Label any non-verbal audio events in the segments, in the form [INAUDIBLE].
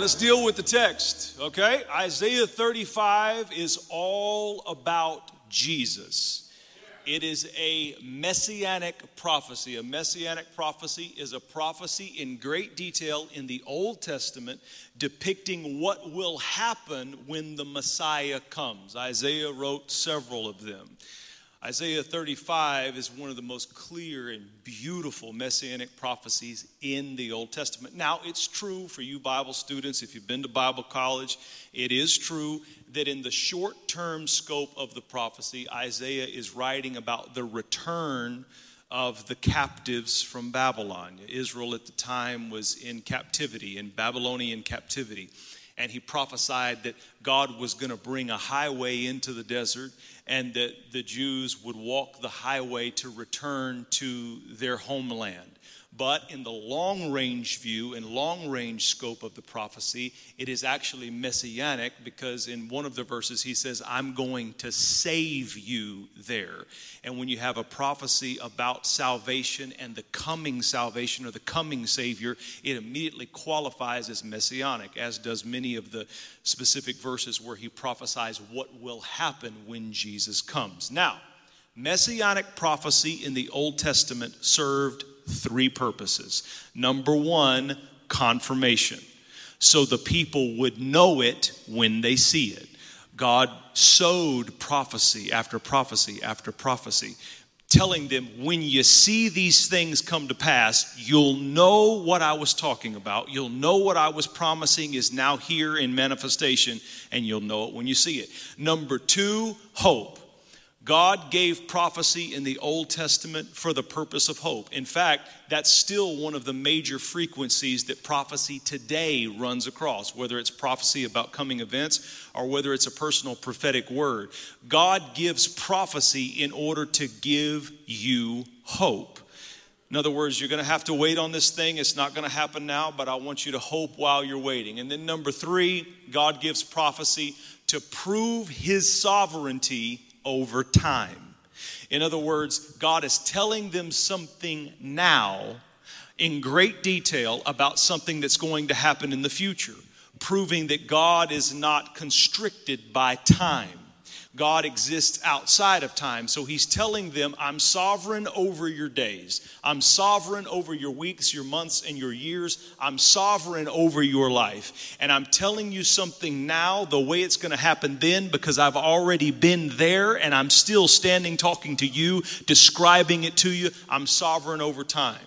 let's deal with the text, okay? Isaiah 35 is all about Jesus. It is a messianic prophecy. A messianic prophecy is a prophecy in great detail in the Old Testament depicting what will happen when the Messiah comes. Isaiah wrote several of them. Isaiah 35 is one of the most clear and beautiful messianic prophecies in the Old Testament. Now, it's true for you Bible students, if you've been to Bible college, it is true that in the short term scope of the prophecy, Isaiah is writing about the return of the captives from Babylon. Israel at the time was in captivity, in Babylonian captivity and he prophesied that God was going to bring a highway into the desert and that the Jews would walk the highway to return to their homeland. But in the long range view and long range scope of the prophecy, it is actually messianic because in one of the verses he says, I'm going to save you there. And when you have a prophecy about salvation and the coming salvation or the coming Savior, it immediately qualifies as messianic, as does many of the specific verses where he prophesies what will happen when Jesus comes. Now, messianic prophecy in the Old Testament served three purposes. Number one, confirmation. So the people would know it when they see it. God sowed prophecy after prophecy after prophecy, telling them, when you see these things come to pass, you'll know what I was talking about. You'll know what I was promising is now here in manifestation, and you'll know it when you see it. Number two, hope. God gave prophecy in the Old Testament for the purpose of hope. In fact, that's still one of the major frequencies that prophecy today runs across, whether it's prophecy about coming events or whether it's a personal prophetic word. God gives prophecy in order to give you hope. In other words, you're going to have to wait on this thing. It's not going to happen now, but I want you to hope while you're waiting. And then, number three, God gives prophecy to prove his sovereignty over time. In other words, God is telling them something now in great detail about something that's going to happen in the future, proving that God is not constricted by time. God exists outside of time. So he's telling them, I'm sovereign over your days. I'm sovereign over your weeks, your months, and your years. I'm sovereign over your life. And I'm telling you something now, the way it's going to happen then, because I've already been there and I'm still standing talking to you, describing it to you. I'm sovereign over time.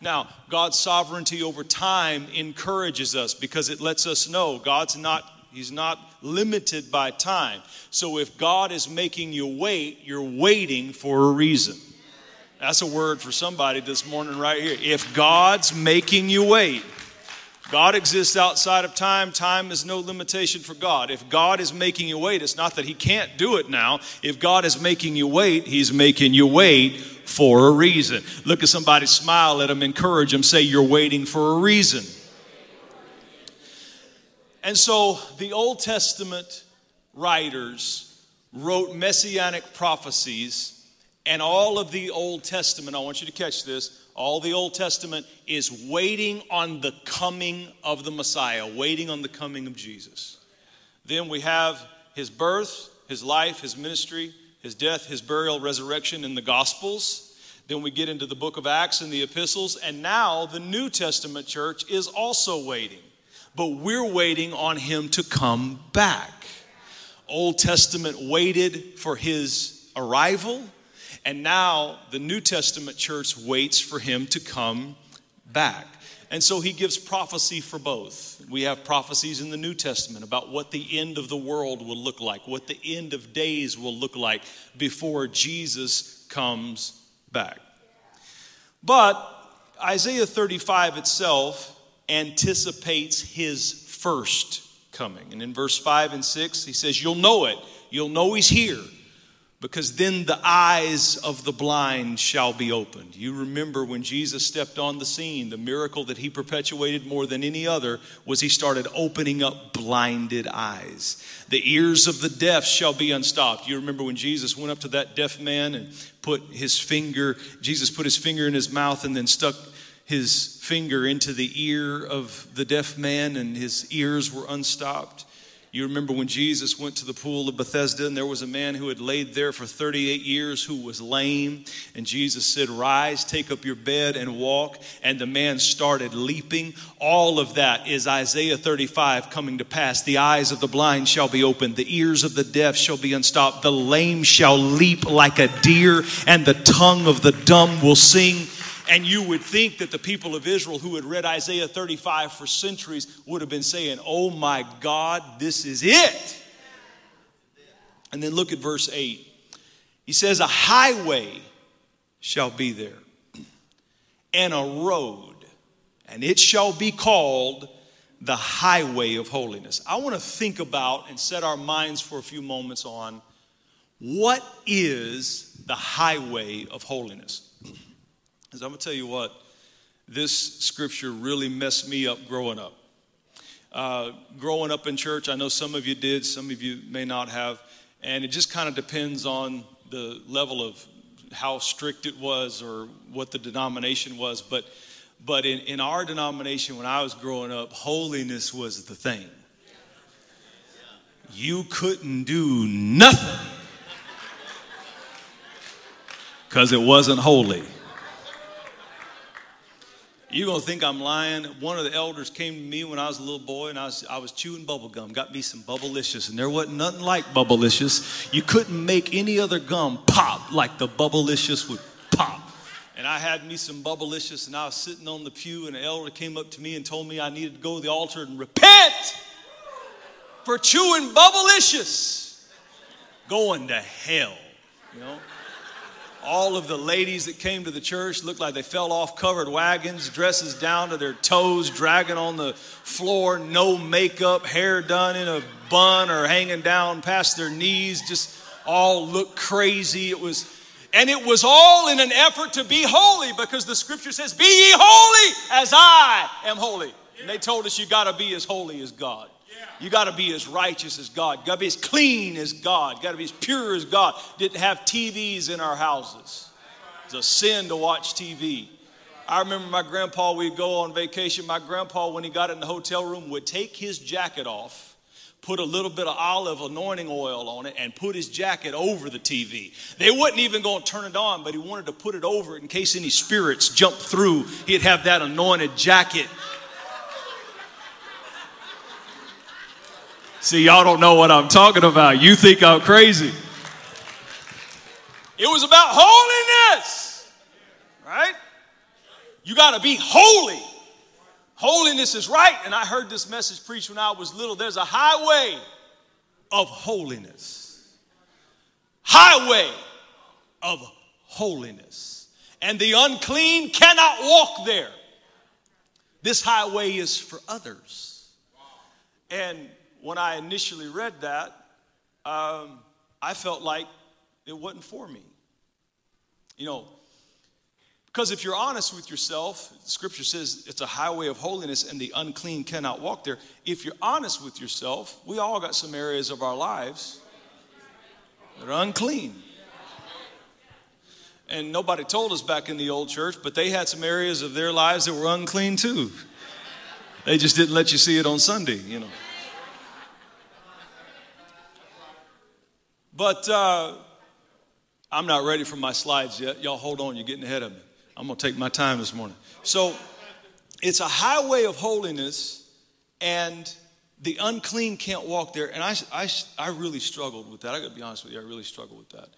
Now, God's sovereignty over time encourages us because it lets us know God's not He's not limited by time. So if God is making you wait, you're waiting for a reason. That's a word for somebody this morning, right here. If God's making you wait, God exists outside of time. Time is no limitation for God. If God is making you wait, it's not that He can't do it now. If God is making you wait, He's making you wait for a reason. Look at somebody, smile at them, encourage them, say, You're waiting for a reason. And so the Old Testament writers wrote messianic prophecies, and all of the Old Testament, I want you to catch this, all the Old Testament is waiting on the coming of the Messiah, waiting on the coming of Jesus. Then we have his birth, his life, his ministry, his death, his burial, resurrection in the Gospels. Then we get into the book of Acts and the epistles, and now the New Testament church is also waiting but we're waiting on him to come back. Old Testament waited for his arrival, and now the New Testament church waits for him to come back. And so he gives prophecy for both. We have prophecies in the New Testament about what the end of the world will look like, what the end of days will look like before Jesus comes back. But Isaiah 35 itself anticipates his first coming. And in verse 5 and 6, he says, You'll know it. You'll know he's here because then the eyes of the blind shall be opened. You remember when Jesus stepped on the scene, the miracle that he perpetuated more than any other was he started opening up blinded eyes. The ears of the deaf shall be unstopped. You remember when Jesus went up to that deaf man and put his finger, Jesus put his finger in his mouth and then stuck his finger into the ear of the deaf man, and his ears were unstopped. You remember when Jesus went to the pool of Bethesda, and there was a man who had laid there for 38 years who was lame. And Jesus said, Rise, take up your bed, and walk. And the man started leaping. All of that is Isaiah 35 coming to pass. The eyes of the blind shall be opened, the ears of the deaf shall be unstopped, the lame shall leap like a deer, and the tongue of the dumb will sing. And you would think that the people of Israel who had read Isaiah 35 for centuries would have been saying, Oh my God, this is it. And then look at verse 8. He says, A highway shall be there, and a road, and it shall be called the highway of holiness. I want to think about and set our minds for a few moments on what is the highway of holiness. I'm going to tell you what, this scripture really messed me up growing up. Uh, growing up in church, I know some of you did, some of you may not have, and it just kind of depends on the level of how strict it was or what the denomination was. But, but in, in our denomination, when I was growing up, holiness was the thing. You couldn't do nothing because it wasn't holy. You're going to think I'm lying. One of the elders came to me when I was a little boy and I was, I was chewing bubble gum, got me some Bubblicious, and there wasn't nothing like Bubblicious. You couldn't make any other gum pop like the Bubblicious would pop. And I had me some Bubblicious, and I was sitting on the pew, and an elder came up to me and told me I needed to go to the altar and repent for chewing Bubblicious. Going to hell, you know? All of the ladies that came to the church looked like they fell off covered wagons, dresses down to their toes, dragging on the floor, no makeup, hair done in a bun or hanging down past their knees, just all looked crazy. It was, and it was all in an effort to be holy because the scripture says, Be ye holy as I am holy. And they told us you got to be as holy as God. You got to be as righteous as God. You got to be as clean as God. You got to be as pure as God. Didn't have TVs in our houses. It's a sin to watch TV. I remember my grandpa, we'd go on vacation. My grandpa, when he got in the hotel room, would take his jacket off, put a little bit of olive anointing oil on it, and put his jacket over the TV. They wasn't even going to turn it on, but he wanted to put it over it in case any spirits jumped through. He'd have that anointed jacket See, y'all don't know what I'm talking about. You think I'm crazy. It was about holiness, right? You got to be holy. Holiness is right. And I heard this message preached when I was little. There's a highway of holiness. Highway of holiness. And the unclean cannot walk there. This highway is for others. And when I initially read that, um, I felt like it wasn't for me. You know, because if you're honest with yourself, scripture says it's a highway of holiness and the unclean cannot walk there. If you're honest with yourself, we all got some areas of our lives that are unclean. And nobody told us back in the old church, but they had some areas of their lives that were unclean too. They just didn't let you see it on Sunday, you know. But uh, I'm not ready for my slides yet. Y'all hold on, you're getting ahead of me. I'm going to take my time this morning. So it's a highway of holiness, and the unclean can't walk there. And I, I, I really struggled with that. I got to be honest with you, I really struggled with that.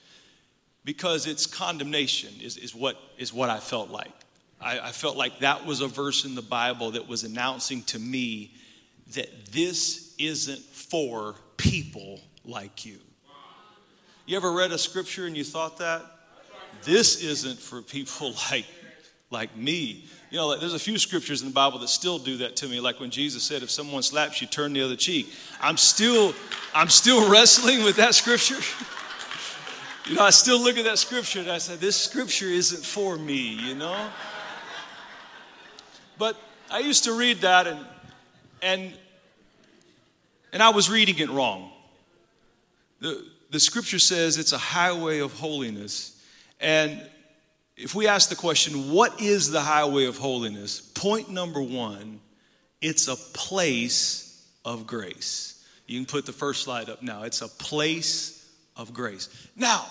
Because it's condemnation, is, is, what, is what I felt like. I, I felt like that was a verse in the Bible that was announcing to me that this isn't for people like you. You ever read a scripture and you thought that? This isn't for people [LAUGHS] like, like me. You know, there's a few scriptures in the Bible that still do that to me. Like when Jesus said, if someone slaps you, turn the other cheek. I'm still, I'm still [LAUGHS] wrestling with that scripture. [LAUGHS] you know, I still look at that scripture and I say, this scripture isn't for me, you know? But I used to read that and and and I was reading it wrong. The the scripture says it's a highway of holiness. And if we ask the question, what is the highway of holiness? Point number one, it's a place of grace. You can put the first slide up now. It's a place of grace. Now,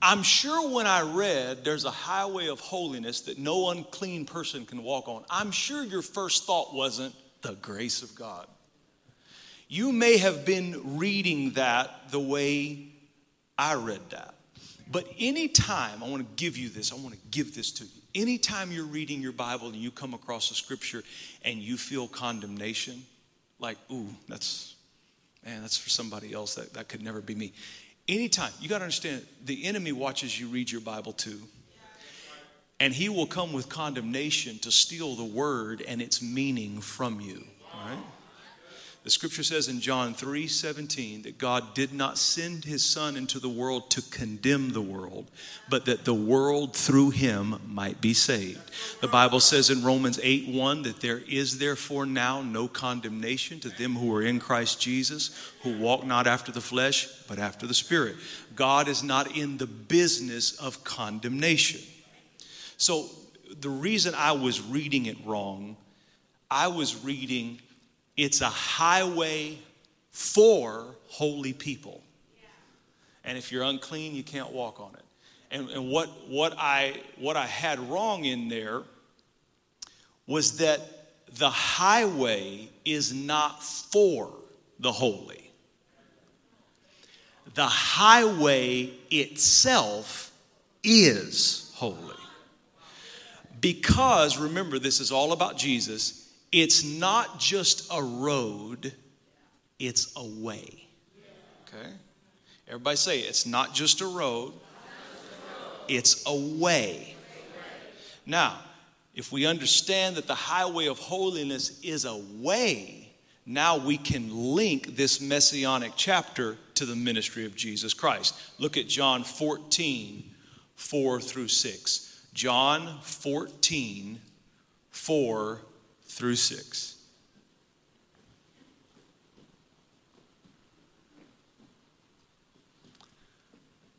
I'm sure when I read there's a highway of holiness that no unclean person can walk on, I'm sure your first thought wasn't the grace of God. You may have been reading that the way I read that. But anytime, I want to give you this, I want to give this to you. Anytime you're reading your Bible and you come across a scripture and you feel condemnation, like, ooh, that's, man, that's for somebody else. That, that could never be me. Anytime, you got to understand, the enemy watches you read your Bible too. And he will come with condemnation to steal the word and its meaning from you. The scripture says in John 3 17 that God did not send his son into the world to condemn the world, but that the world through him might be saved. The Bible says in Romans 8 1 that there is therefore now no condemnation to them who are in Christ Jesus, who walk not after the flesh, but after the Spirit. God is not in the business of condemnation. So the reason I was reading it wrong, I was reading it's a highway for holy people. And if you're unclean, you can't walk on it. And, and what, what, I, what I had wrong in there was that the highway is not for the holy. The highway itself is holy. Because, remember, this is all about Jesus it's not just a road, it's a way. Okay? Everybody say it. it's not just a road, it's a way. Now, if we understand that the highway of holiness is a way, now we can link this messianic chapter to the ministry of Jesus Christ. Look at John 14, 4 through 6. John 14, 4 through 6.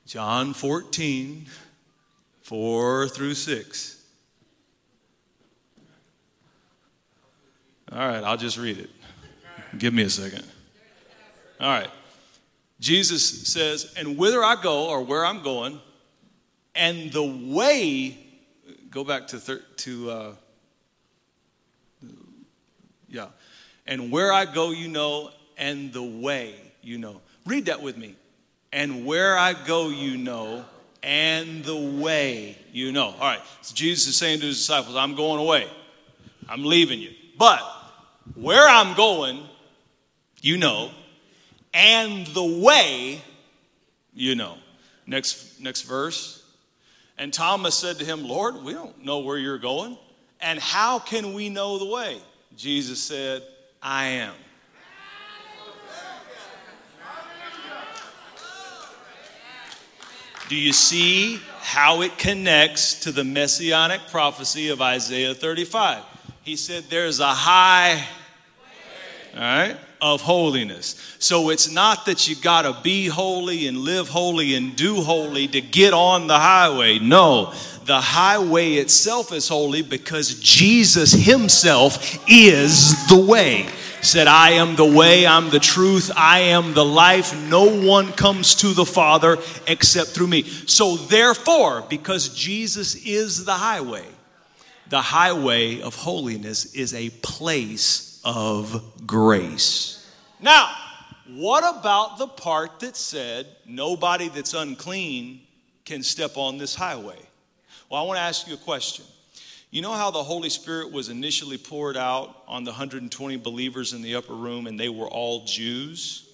John 14, 4 through 6. All right, I'll just read it. Give me a second. All right. Jesus says, And whither I go, or where I'm going, and the way, go back to, thir- to uh, yeah. And where I go, you know, and the way, you know. Read that with me. And where I go, you know, and the way, you know. All right. So Jesus is saying to his disciples, I'm going away. I'm leaving you. But where I'm going, you know, and the way, you know. Next, next verse. And Thomas said to him, Lord, we don't know where you're going. And how can we know the way? Jesus said, I am. Do you see how it connects to the messianic prophecy of Isaiah 35? He said, There's a high, all right, of holiness. So it's not that you got to be holy and live holy and do holy to get on the highway. No, the highway itself is holy because Jesus himself is the way. Said, I am the way, I'm the truth, I am the life. No one comes to the Father except through me. So, therefore, because Jesus is the highway, the highway of holiness is a place of grace. Now, what about the part that said nobody that's unclean can step on this highway? Well, I want to ask you a question. You know how the Holy Spirit was initially poured out on the 120 believers in the upper room and they were all Jews?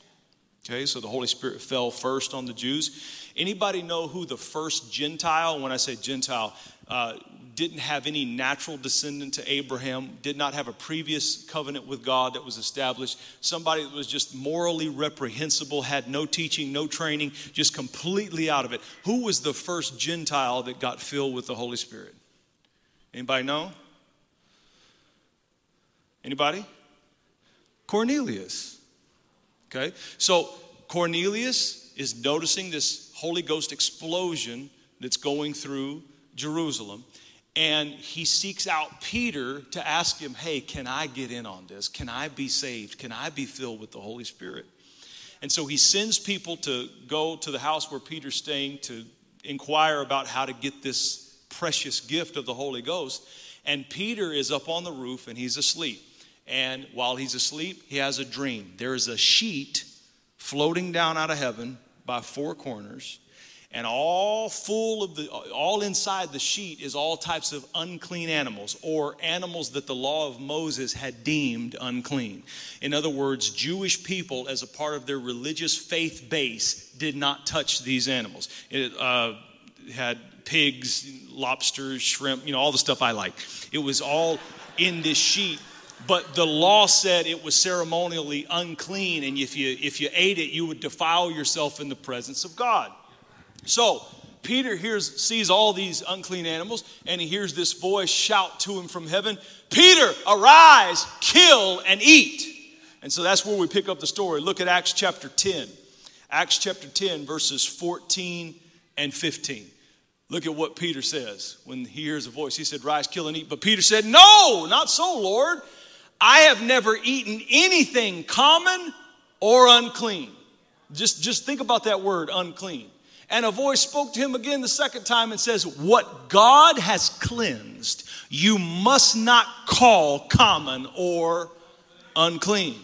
Okay, so the Holy Spirit fell first on the Jews. Anybody know who the first Gentile, when I say Gentile, uh, didn't have any natural descendant to Abraham, did not have a previous covenant with God that was established, somebody that was just morally reprehensible, had no teaching, no training, just completely out of it. Who was the first Gentile that got filled with the Holy Spirit? Anybody know? Anybody? Cornelius. Okay? So Cornelius is noticing this Holy Ghost explosion that's going through Jerusalem and he seeks out Peter to ask him, Hey, can I get in on this? Can I be saved? Can I be filled with the Holy Spirit? And so he sends people to go to the house where Peter's staying to inquire about how to get this precious gift of the Holy Ghost. And Peter is up on the roof and he's asleep. And while he's asleep, he has a dream. There is a sheet floating down out of heaven by four corners and all full of the all inside the sheet is all types of unclean animals or animals that the law of Moses had deemed unclean. In other words, Jewish people, as a part of their religious faith base, did not touch these animals. It uh, had pigs, lobsters, shrimp, you know, all the stuff I like. It was all in this sheet but the law said it was ceremonially unclean and if you if you ate it you would defile yourself in the presence of god so Peter hears, sees all these unclean animals, and he hears this voice shout to him from heaven Peter, arise, kill, and eat. And so that's where we pick up the story. Look at Acts chapter 10. Acts chapter 10, verses 14 and 15. Look at what Peter says when he hears a voice. He said, Rise, kill, and eat. But Peter said, No, not so, Lord. I have never eaten anything common or unclean. Just, just think about that word, unclean. And a voice spoke to him again the second time and says, What God has cleansed, you must not call common or unclean.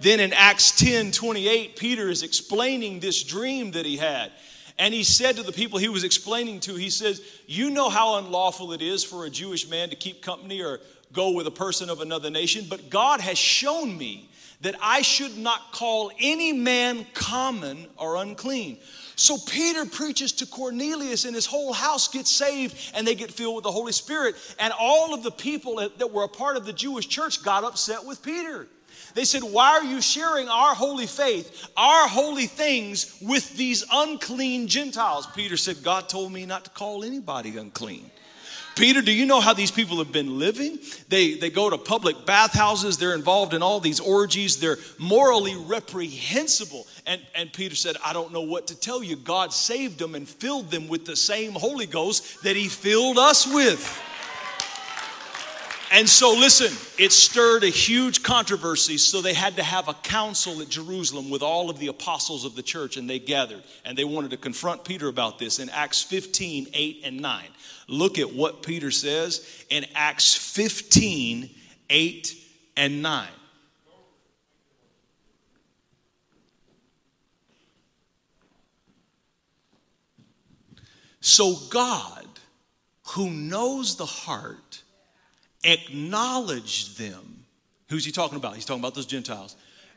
Then in Acts 10 28, Peter is explaining this dream that he had. And he said to the people he was explaining to, he says, You know how unlawful it is for a Jewish man to keep company or go with a person of another nation, but God has shown me that I should not call any man common or unclean. So Peter preaches to Cornelius, and his whole house gets saved, and they get filled with the Holy Spirit. And all of the people that were a part of the Jewish church got upset with Peter. They said, Why are you sharing our holy faith, our holy things, with these unclean Gentiles? Peter said, God told me not to call anybody unclean. Peter, do you know how these people have been living? They, they go to public bathhouses, they're involved in all these orgies, they're morally reprehensible. And, and Peter said, I don't know what to tell you. God saved them and filled them with the same Holy Ghost that He filled us with. And so, listen, it stirred a huge controversy. So, they had to have a council at Jerusalem with all of the apostles of the church, and they gathered. And they wanted to confront Peter about this in Acts 15 8 and 9. Look at what Peter says in Acts 15 8 and 9. So, God, who knows the heart, acknowledged them. Who's he talking about? He's talking about those Gentiles.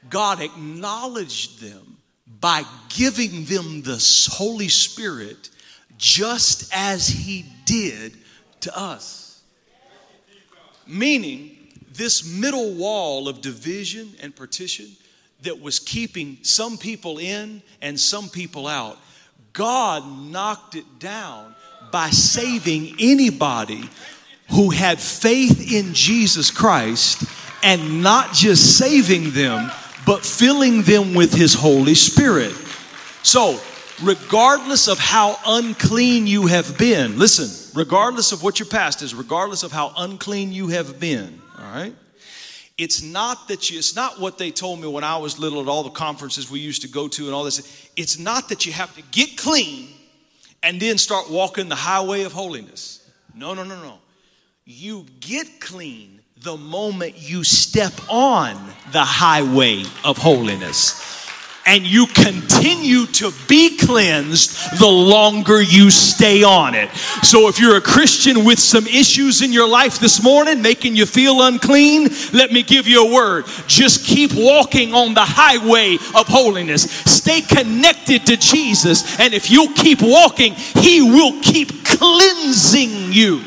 God acknowledged them by giving them the Holy Spirit just as he did to us. Meaning, this middle wall of division and partition that was keeping some people in and some people out, God knocked it down by saving anybody who had faith in Jesus Christ and not just saving them, but filling them with His Holy Spirit. So, regardless of how unclean you have been, listen, regardless of what your past is, regardless of how unclean you have been, all right? It's not that you, it's not what they told me when I was little at all the conferences we used to go to and all this. It's not that you have to get clean and then start walking the highway of holiness. No, no, no, no. You get clean the moment you step on the highway of holiness and you continue to be cleansed the longer you stay on it. So if you're a Christian with some issues in your life this morning making you feel unclean, let me give you a word. Just keep walking on the highway of holiness. Stay connected to Jesus, and if you'll keep walking, He will keep cleansing you.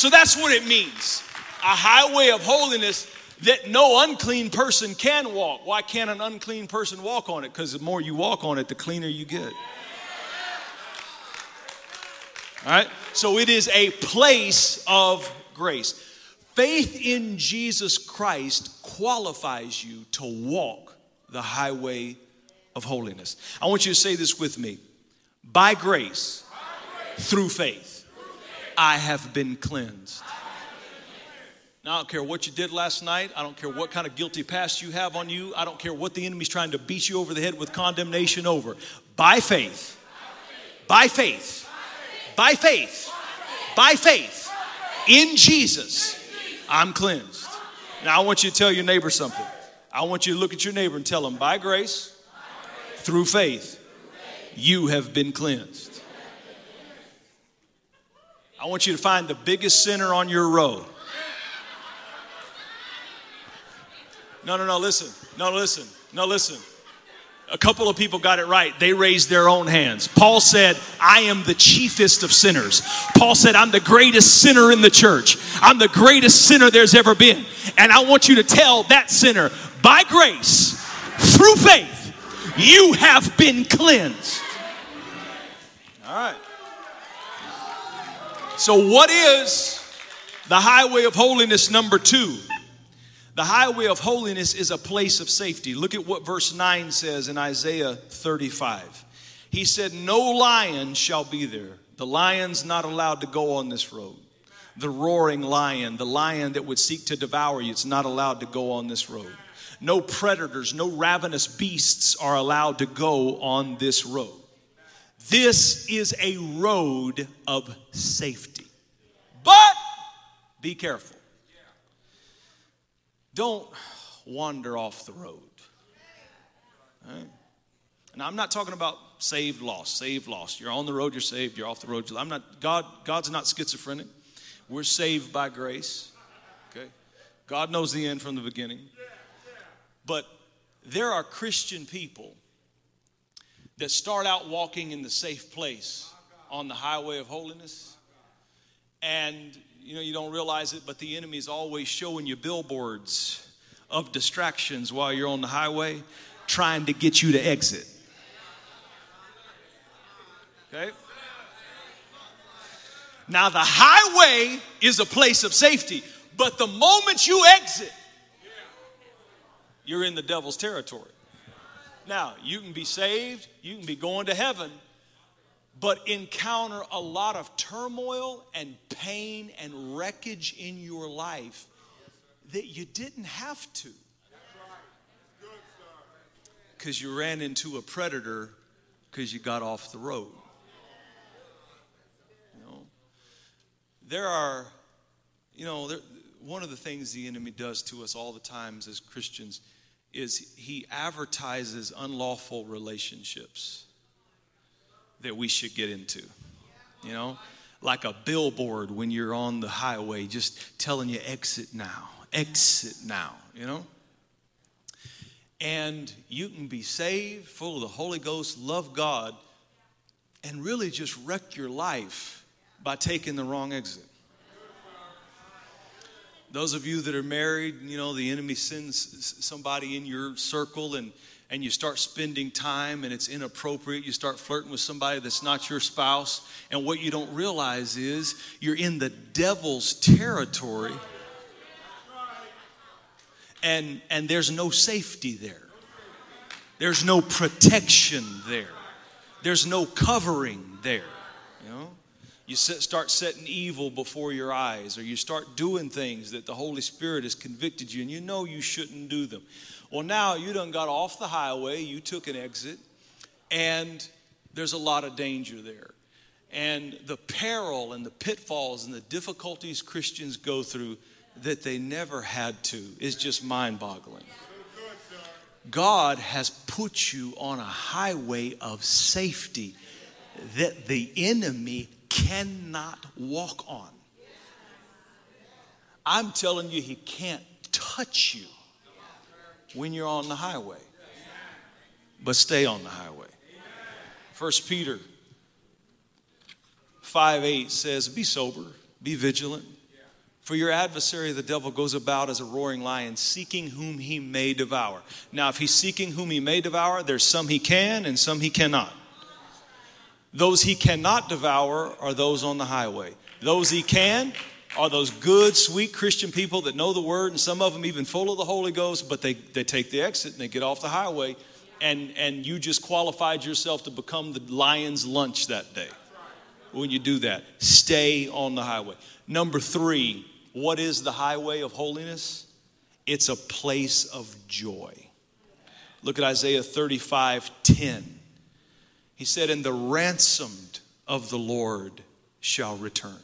So that's what it means. A highway of holiness that no unclean person can walk. Why can't an unclean person walk on it? Because the more you walk on it, the cleaner you get. All right? So it is a place of grace. Faith in Jesus Christ qualifies you to walk the highway of holiness. I want you to say this with me by grace, through faith. I have been cleansed. Now, I don't care what you did last night. I don't care what kind of guilty past you have on you. I don't care what the enemy's trying to beat you over the head with condemnation over. By faith, by faith, by faith, by faith, in Jesus, I'm cleansed. Now, I want you to tell your neighbor something. I want you to look at your neighbor and tell him, by grace, through faith, you have been cleansed. I want you to find the biggest sinner on your row No, no, no, listen. No, listen. No, listen. A couple of people got it right. They raised their own hands. Paul said, I am the chiefest of sinners. Paul said, I'm the greatest sinner in the church. I'm the greatest sinner there's ever been. And I want you to tell that sinner, by grace, through faith, you have been cleansed. All right. So, what is the highway of holiness number two? The highway of holiness is a place of safety. Look at what verse 9 says in Isaiah 35. He said, No lion shall be there. The lion's not allowed to go on this road. The roaring lion, the lion that would seek to devour you, it's not allowed to go on this road. No predators, no ravenous beasts are allowed to go on this road. This is a road of safety. But be careful. Don't wander off the road. Right? And I'm not talking about saved, lost, saved, lost. You're on the road, you're saved, you're off the road. I'm not, God, God's not schizophrenic. We're saved by grace. Okay? God knows the end from the beginning. But there are Christian people that start out walking in the safe place on the highway of holiness. And you know, you don't realize it, but the enemy is always showing you billboards of distractions while you're on the highway, trying to get you to exit. Okay? Now, the highway is a place of safety, but the moment you exit, you're in the devil's territory. Now, you can be saved, you can be going to heaven, but encounter a lot of turmoil and pain and wreckage in your life that you didn't have to. Because you ran into a predator because you got off the road. You know, there are, you know, there, one of the things the enemy does to us all the times as Christians is he advertises unlawful relationships that we should get into. You know, like a billboard when you're on the highway, just telling you exit now, exit now, you know? And you can be saved, full of the Holy Ghost, love God, and really just wreck your life by taking the wrong exit. Those of you that are married, you know, the enemy sends somebody in your circle and and you start spending time and it's inappropriate. You start flirting with somebody that's not your spouse. And what you don't realize is you're in the devil's territory. And, and there's no safety there. There's no protection there. There's no covering there. You? Start setting evil before your eyes, or you start doing things that the Holy Spirit has convicted you, and you know you shouldn't do them. Well, now you done got off the highway, you took an exit, and there's a lot of danger there. And the peril and the pitfalls and the difficulties Christians go through that they never had to is just mind boggling. God has put you on a highway of safety that the enemy cannot walk on. I'm telling you, he can't touch you when you're on the highway. But stay on the highway. First Peter 5 8 says, Be sober, be vigilant. For your adversary, the devil, goes about as a roaring lion, seeking whom he may devour. Now, if he's seeking whom he may devour, there's some he can and some he cannot. Those he cannot devour are those on the highway. Those he can are those good, sweet Christian people that know the word, and some of them even full of the Holy Ghost, but they, they take the exit and they get off the highway, and, and you just qualified yourself to become the lion's lunch that day. when you do that. Stay on the highway. Number three, what is the highway of holiness? It's a place of joy. Look at Isaiah 35 10. He said, And the ransomed of the Lord shall return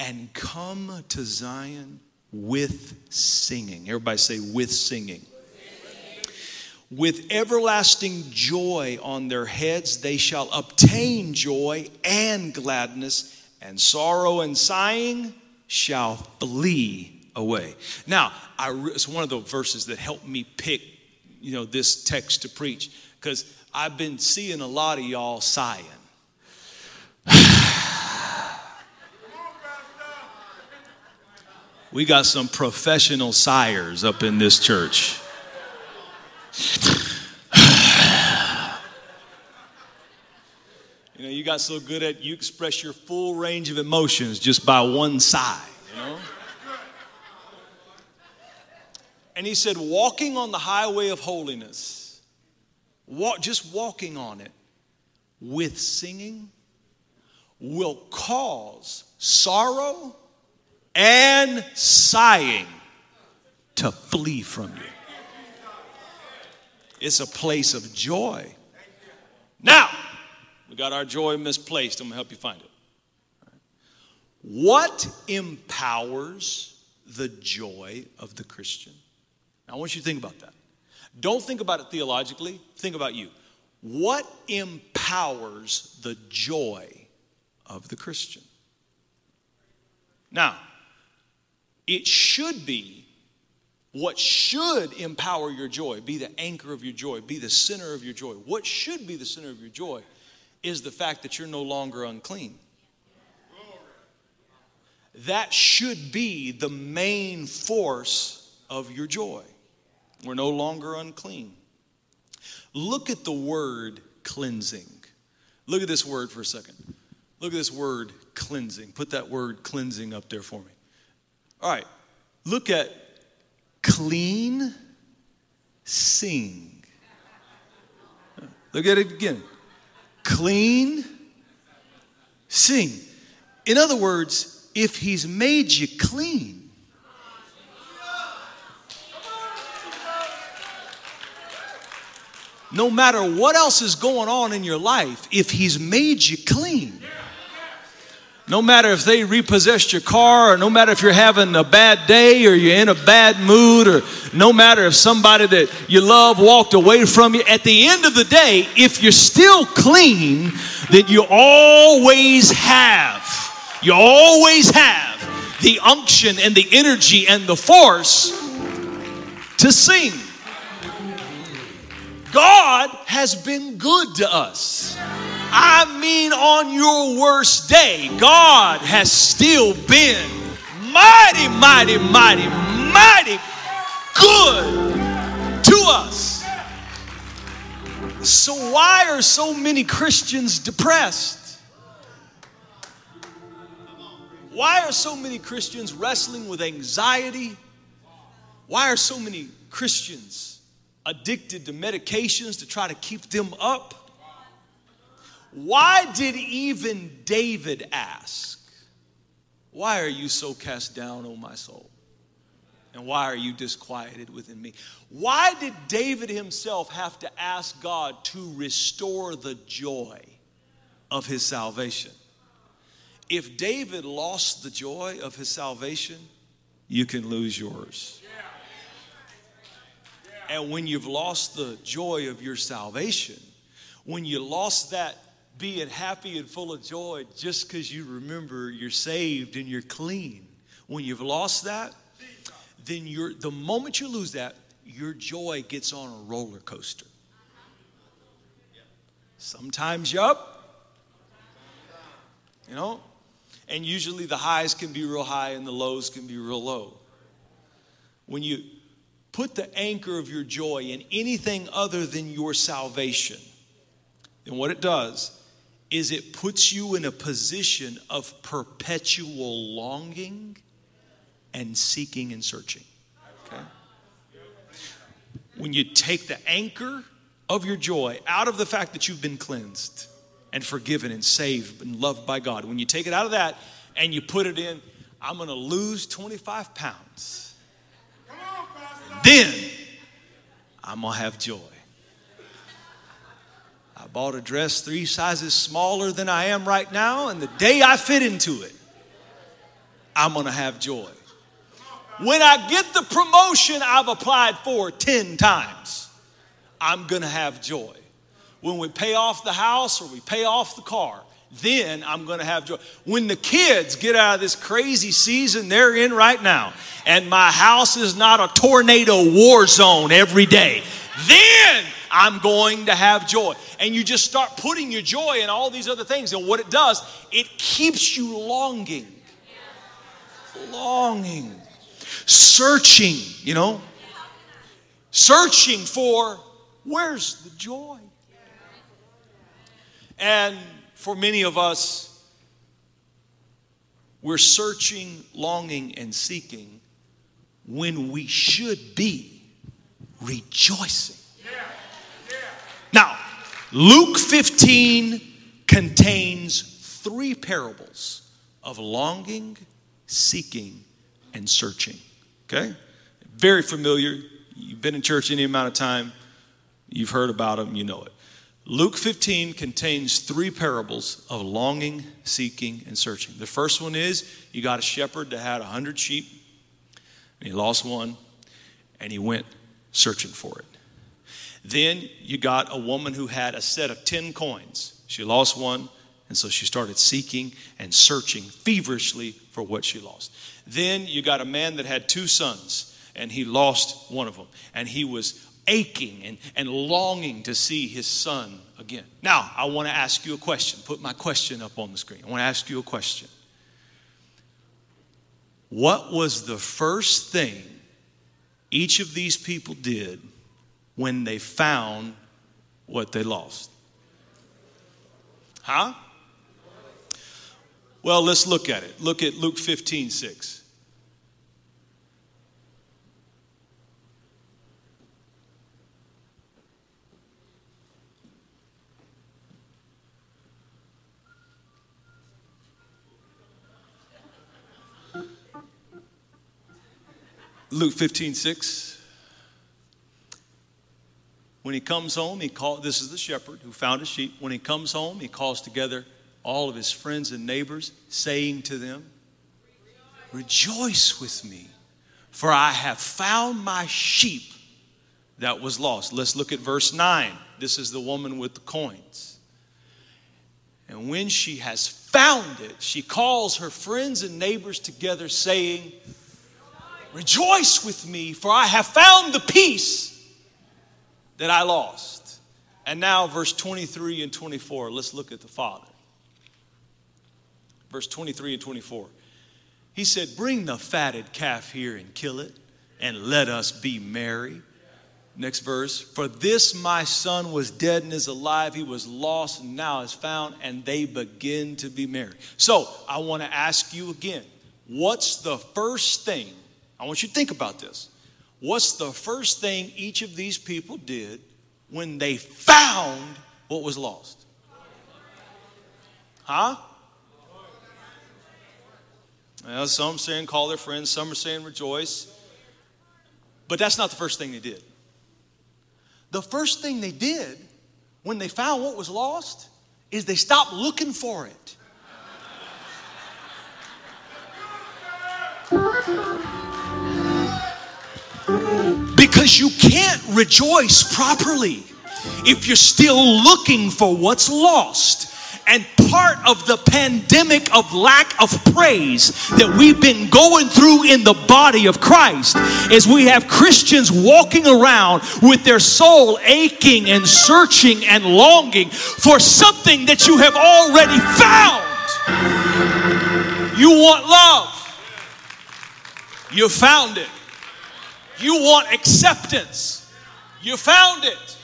and come to Zion with singing. Everybody say, with singing. With everlasting joy on their heads, they shall obtain joy and gladness, and sorrow and sighing shall flee away. Now, I, it's one of the verses that helped me pick, you know, this text to preach because I've been seeing a lot of y'all sighing. [SIGHS] we got some professional sighers up in this church. [SIGHS] you know, you got so good at you express your full range of emotions just by one sigh, you know? And he said, walking on the highway of holiness, walk, just walking on it with singing will cause sorrow and sighing to flee from you. It's a place of joy. Now, we got our joy misplaced. I'm going to help you find it. What empowers the joy of the Christian? Now, I want you to think about that. Don't think about it theologically, think about you. What empowers the joy of the Christian? Now, it should be what should empower your joy, be the anchor of your joy, be the center of your joy. What should be the center of your joy is the fact that you're no longer unclean. That should be the main force of your joy. We're no longer unclean. Look at the word cleansing. Look at this word for a second. Look at this word cleansing. Put that word cleansing up there for me. All right, look at clean sing. Look at it again. Clean sing. In other words, if he's made you clean, no matter what else is going on in your life, if he's made you clean, no matter if they repossessed your car, or no matter if you're having a bad day, or you're in a bad mood, or no matter if somebody that you love walked away from you, at the end of the day, if you're still clean, then you always have, you always have the unction and the energy and the force to sing. God has been good to us. I mean, on your worst day, God has still been mighty, mighty, mighty, mighty good to us. So, why are so many Christians depressed? Why are so many Christians wrestling with anxiety? Why are so many Christians addicted to medications to try to keep them up? Why did even David ask, Why are you so cast down, O my soul? And why are you disquieted within me? Why did David himself have to ask God to restore the joy of his salvation? If David lost the joy of his salvation, you can lose yours. And when you've lost the joy of your salvation, when you lost that being happy and full of joy just because you remember you're saved and you're clean. When you've lost that, then you're, the moment you lose that, your joy gets on a roller coaster. Sometimes you're up, you know, and usually the highs can be real high and the lows can be real low. When you put the anchor of your joy in anything other than your salvation, then what it does is it puts you in a position of perpetual longing and seeking and searching. Okay? When you take the anchor of your joy out of the fact that you've been cleansed, and forgiven and saved and loved by God. When you take it out of that and you put it in, I'm to lose 25 pounds. Then I'm going to have joy. I bought a dress three sizes smaller than I am right now, and the day I fit into it, I'm going to have joy. When I get the promotion I've applied for 10 times, I'm going to have joy. When we pay off the house or we pay off the car, then I'm going to have joy. When the kids get out of this crazy season they're in right now, and my house is not a tornado war zone every day, then I'm going to have joy. And you just start putting your joy in all these other things. And what it does, it keeps you longing. Longing. Searching, you know. Searching for where's the joy? And for many of us, we're searching, longing, and seeking when we should be rejoicing. Now, Luke 15 contains three parables of longing, seeking, and searching. Okay? Very familiar. You've been in church any amount of time, you've heard about them, you know it. Luke 15 contains three parables of longing, seeking, and searching. The first one is you got a shepherd that had a hundred sheep, and he lost one, and he went searching for it. Then you got a woman who had a set of 10 coins. She lost one, and so she started seeking and searching feverishly for what she lost. Then you got a man that had two sons, and he lost one of them. And he was aching and, and longing to see his son again. Now, I want to ask you a question. Put my question up on the screen. I want to ask you a question. What was the first thing each of these people did when they found what they lost. Huh? Well, let's look at it. Look at Luke 15 6. Luke 15 6. When he comes home, he call, this is the shepherd who found his sheep. When he comes home, he calls together all of his friends and neighbors, saying to them, Rejoice with me, for I have found my sheep that was lost. Let's look at verse 9. This is the woman with the coins. And when she has found it, she calls her friends and neighbors together, saying, Rejoice with me, for I have found the piece that I lost. And now, verse 23 and 24, let's look at the Father. Verse 23 and 24. He said, Bring the fatted calf here and kill it, and let us be merry. Next verse. For this my son was dead and is alive. He was lost and now is found, and they begin to be merry. So I want to ask you again what's the first thing? I want you to think about this. What's the first thing each of these people did when they found what was lost? Huh? Well, some are saying call their friends, some are saying rejoice. But that's not the first thing they did. The first thing they did when they found what was lost is they stopped looking for it. Because you can't rejoice properly if you're still looking for what's lost. And part of the pandemic of lack of praise that we've been going through in the body of Christ is we have Christians walking around with their soul aching and searching and longing for something that you have already found. You want love, you found it. You want acceptance. You found it.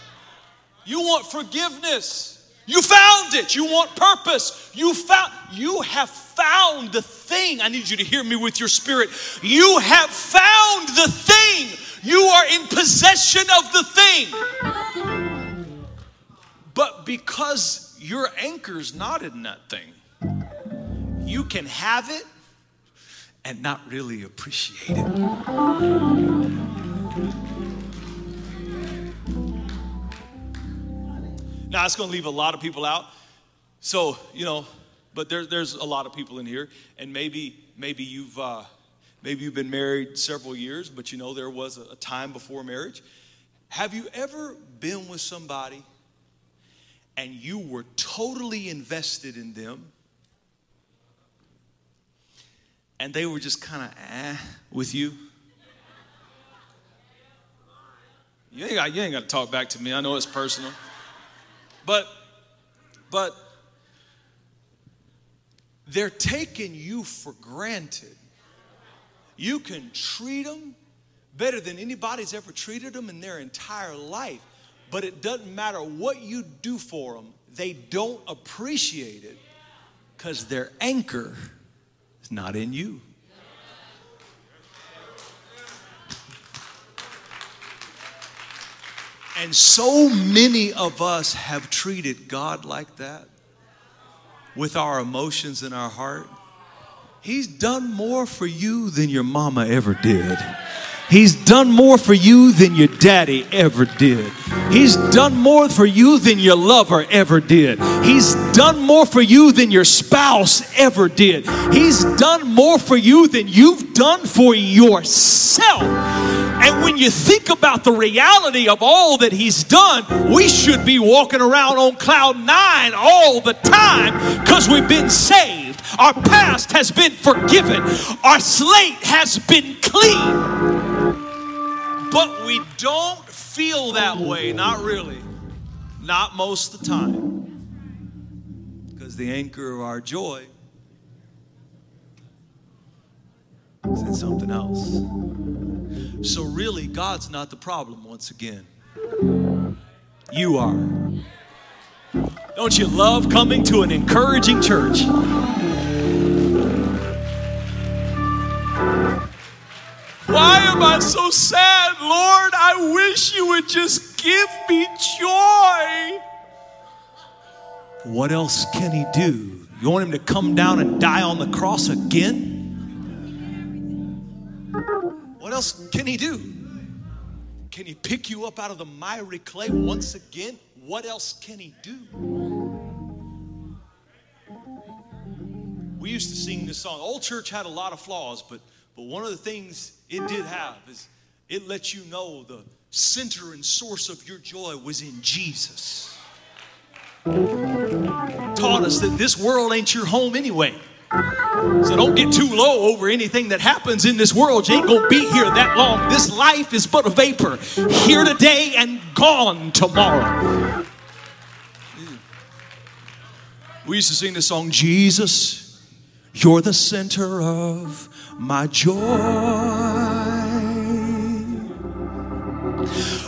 You want forgiveness. You found it. You want purpose. You found you have found the thing. I need you to hear me with your spirit. You have found the thing. You are in possession of the thing. But because your anchor's not in that thing. You can have it and not really appreciate it. Now, it's going to leave a lot of people out. So, you know, but there, there's a lot of people in here, and maybe maybe you've uh, maybe you've been married several years, but you know there was a, time before marriage. Have you ever been with somebody and you were totally invested in them, and they were just kind of eh with you? You ain't, got, you ain't got to talk back to me. I know it's personal. But, but they're taking you for granted. You can treat them better than anybody's ever treated them in their entire life. But it doesn't matter what you do for them, they don't appreciate it because their anchor is not in you. And so many of us have treated God like that with our emotions in our heart. He's done more for you than your mama ever did. He's done more for you than your daddy ever did. He's done more for you than your lover ever did. He's done more for you than your spouse ever did. He's done more for you than you've done for yourself. And when you think about the reality of all that He's done, we should be walking around on cloud nine all the time because we've been saved. Our past has been forgiven, our slate has been clean. But we don't feel that way, not really, not most of the time. Because the anchor of our joy is in something else. So, really, God's not the problem once again. You are. Don't you love coming to an encouraging church? Why am I so sad, Lord? I wish you would just give me joy. What else can he do? You want him to come down and die on the cross again? What else can he do? Can he pick you up out of the miry clay once again? What else can he do? We used to sing this song. Old church had a lot of flaws, but but one of the things it did have is it lets you know the center and source of your joy was in Jesus. Taught us that this world ain't your home anyway. So don't get too low over anything that happens in this world. You ain't gonna be here that long. This life is but a vapor, here today and gone tomorrow. We used to sing this song, Jesus, you're the center of my joy.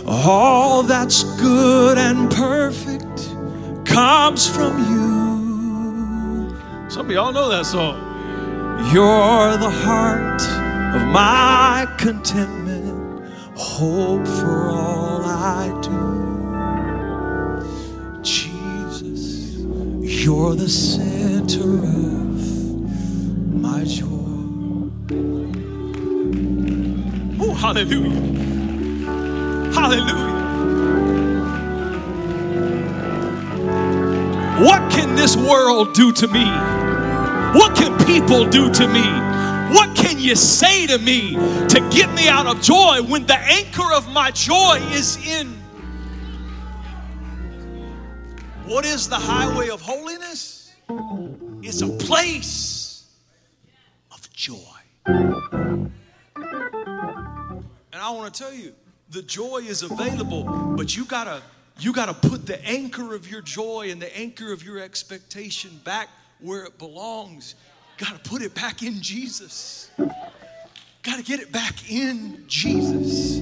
All that's good and perfect comes from you. Some of y'all know that song. You're the heart of my contentment, hope for all I do. Jesus, you're the center of my joy. Oh, hallelujah. Hallelujah. What can this world do to me? What can people do to me? What can you say to me to get me out of joy when the anchor of my joy is in? What is the highway of holiness? It's a place of joy. And I want to tell you, the joy is available, but you gotta you gotta put the anchor of your joy and the anchor of your expectation back where it belongs. Gotta put it back in Jesus. Gotta get it back in Jesus.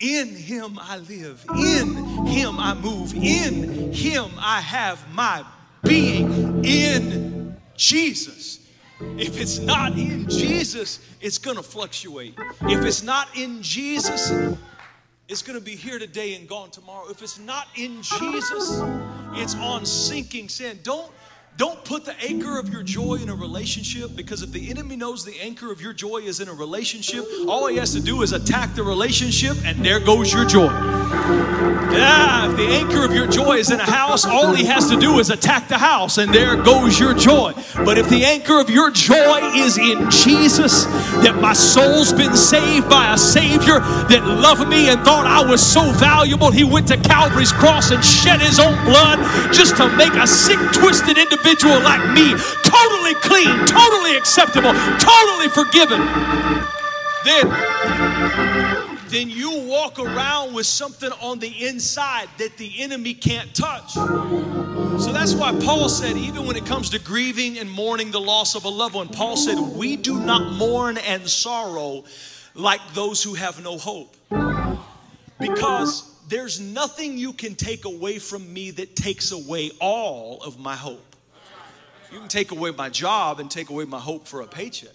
In Him I live. In Him I move. In Him I have my being. In Jesus. If it's not in Jesus, it's going to fluctuate. If it's not in Jesus, it's going to be here today and gone tomorrow. If it's not in Jesus, it's on sinking sand. Don't don't put the anchor of your joy in a relationship because if the enemy knows the anchor of your joy is in a relationship, all he has to do is attack the relationship and there goes your joy. Yeah, if the anchor of your joy is in a house, all he has to do is attack the house and there goes your joy. But if the anchor of your joy is in Jesus, that my soul's been saved by a Savior that loved me and thought I was so valuable, he went to Calvary's cross and shed his own blood just to make a sick, twisted individual individual like me, totally clean, totally acceptable, totally forgiven, then, then you walk around with something on the inside that the enemy can't touch. So that's why Paul said, even when it comes to grieving and mourning the loss of a loved one, Paul said, We do not mourn and sorrow like those who have no hope. Because there's nothing you can take away from me that takes away all of my hope. You can take away my job and take away my hope for a paycheck.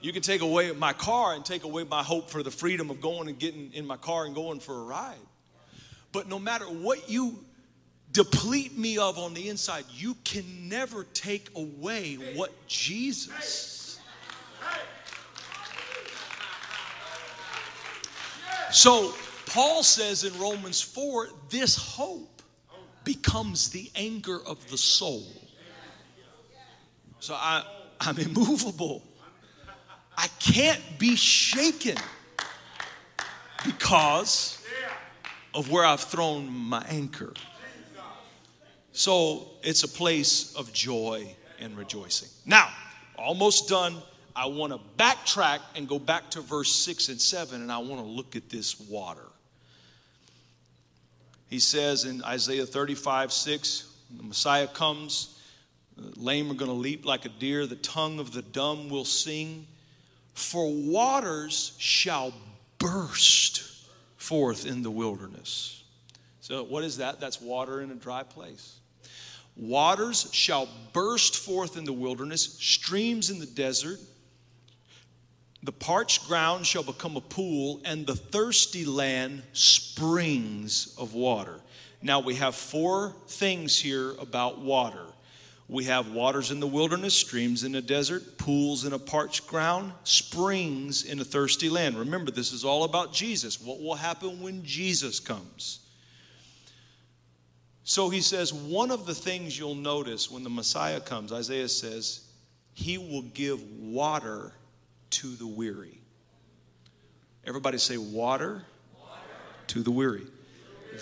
You can take away my car and take away my hope for the freedom of going and getting in my car and going for a ride. But no matter what you deplete me of on the inside, you can never take away what Jesus. So Paul says in Romans 4 this hope becomes the anger of the soul. So I, I'm immovable. I can't be shaken because of where I've thrown my anchor. So it's a place of joy and rejoicing. Now, almost done. I want to backtrack and go back to verse 6 and 7, and I want to look at this water. He says in Isaiah 35 6, the Messiah comes lame are going to leap like a deer, the tongue of the dumb will sing. For waters shall burst forth in the wilderness. So, what is that? That's water in a dry place. Waters shall burst forth in the wilderness, streams in the desert. The parched ground shall become a pool, and the thirsty land springs of water. Now, we have four things here about water we have waters in the wilderness, streams in the desert, pools in a parched ground, springs in a thirsty land. Remember, this is all about Jesus. What will happen when Jesus comes? So he says, one of the things you'll notice when the Messiah comes, Isaiah says, he will give water to the weary. Everybody say, water, water. to the weary.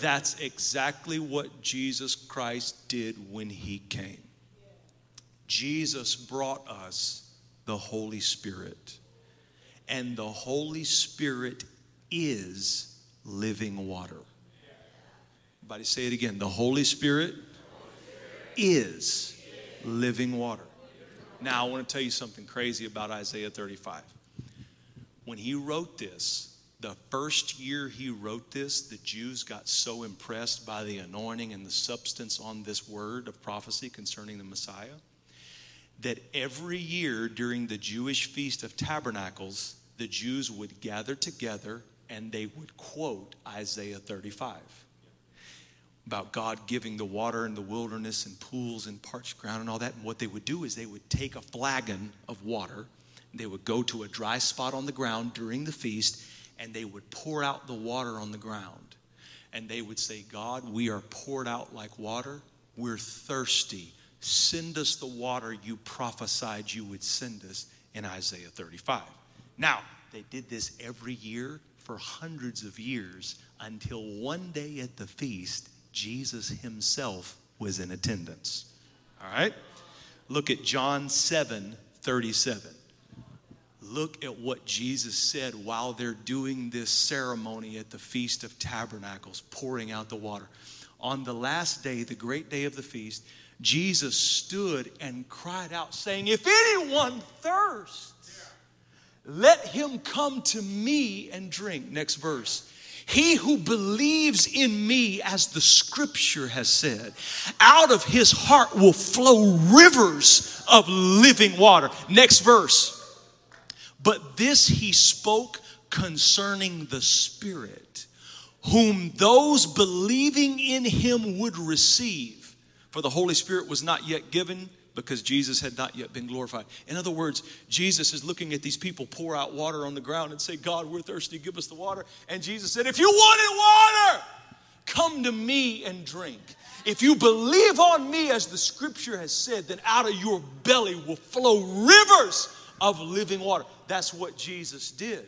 That's exactly what Jesus Christ did when he came. Jesus brought us the Holy Spirit. And the Holy Spirit is living water. Everybody say it again. The Holy Spirit is living water. Now, I want to tell you something crazy about Isaiah 35. When he wrote this, the first year he wrote this, the Jews got so impressed by the anointing and the substance on this word of prophecy concerning the Messiah that every year during the Jewish Feast of Tabernacles, the Jews would gather together and they would quote Isaiah 35 about God giving the water in the wilderness and pools and parched ground and all that. And what they would do is they would take a flagon of water, they would go to a dry spot on the ground during the feast, and they would pour out the water on the ground. And they would say, God, we are poured out like water. We're thirsty. Send us the water you prophesied you would send us in Isaiah 35. Now, they did this every year for hundreds of years until one day at the feast, Jesus himself was in attendance. All right? Look at John 7 37. Look at what Jesus said while they're doing this ceremony at the Feast of Tabernacles, pouring out the water. On the last day, the great day of the feast, Jesus stood and cried out, saying, If anyone thirsts, let him come to me and drink. Next verse. He who believes in me, as the scripture has said, out of his heart will flow rivers of living water. Next verse. But this he spoke concerning the Spirit whom those believing in him would receive. For the Holy Spirit was not yet given because Jesus had not yet been glorified. In other words, Jesus is looking at these people pour out water on the ground and say, God, we're thirsty, give us the water. And Jesus said, If you wanted water, come to me and drink. If you believe on me, as the scripture has said, then out of your belly will flow rivers of living water. That's what Jesus did.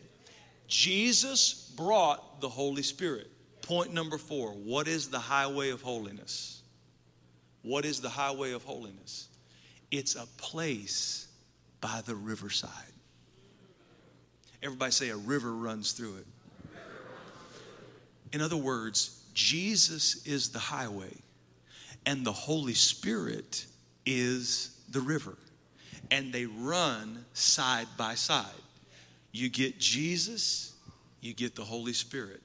Jesus brought the Holy Spirit. Point number four what is the highway of holiness? What is the highway of holiness? It's a place by the riverside. Everybody say a river runs through it. In other words, Jesus is the highway, and the Holy Spirit is the river. And they run side by side. You get Jesus, you get the Holy Spirit.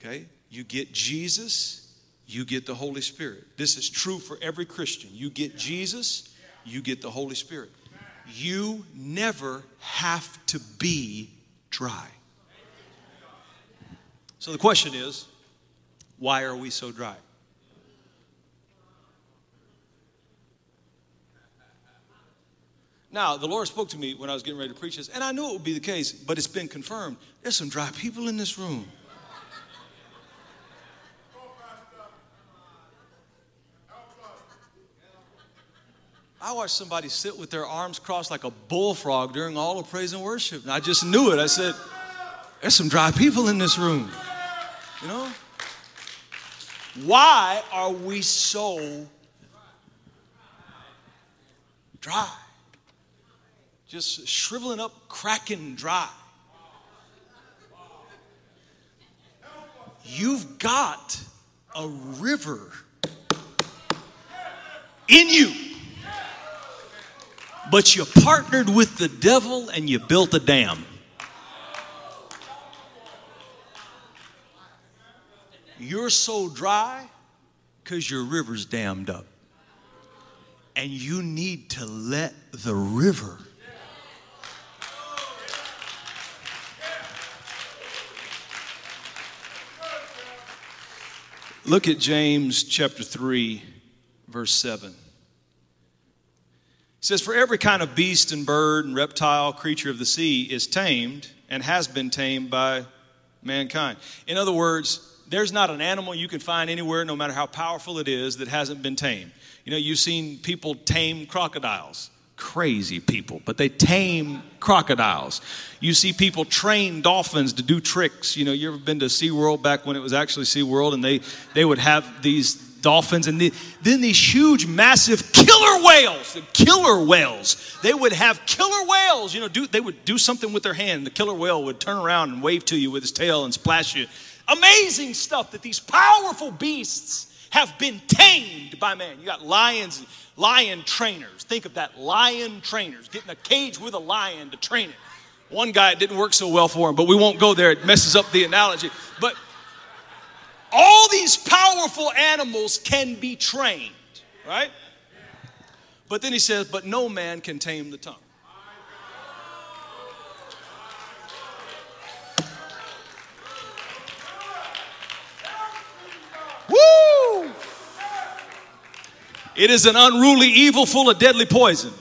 Okay? You get Jesus, you get the Holy Spirit. This is true for every Christian. You get Jesus, you get the Holy Spirit. You never have to be dry. So the question is why are we so dry? Now, the Lord spoke to me when I was getting ready to preach this, and I knew it would be the case, but it's been confirmed. There's some dry people in this room. I watched somebody sit with their arms crossed like a bullfrog during all of praise and worship. And I just knew it. I said, There's some dry people in this room. You know? Why are we so dry? Just shriveling up, cracking dry. You've got a river in you. But you partnered with the devil and you built a dam. You're so dry because your river's dammed up. And you need to let the river. Look at James chapter 3, verse 7 says, For every kind of beast and bird and reptile, creature of the sea is tamed and has been tamed by mankind. In other words, there's not an animal you can find anywhere, no matter how powerful it is, that hasn't been tamed. You know, you've seen people tame crocodiles. Crazy people, but they tame crocodiles. You see people train dolphins to do tricks. You know, you ever been to SeaWorld back when it was actually SeaWorld and they, they would have these dolphins, and the, then these huge, massive killer whales, the killer whales. They would have killer whales, you know, do, they would do something with their hand. The killer whale would turn around and wave to you with his tail and splash you. Amazing stuff that these powerful beasts have been tamed by man. You got lions, lion trainers. Think of that lion trainers, getting a cage with a lion to train it. One guy, it didn't work so well for him, but we won't go there. It messes up the analogy. But all these powerful animals can be trained, right? But then he says, but no man can tame the tongue. Woo! It is an unruly evil full of deadly poison.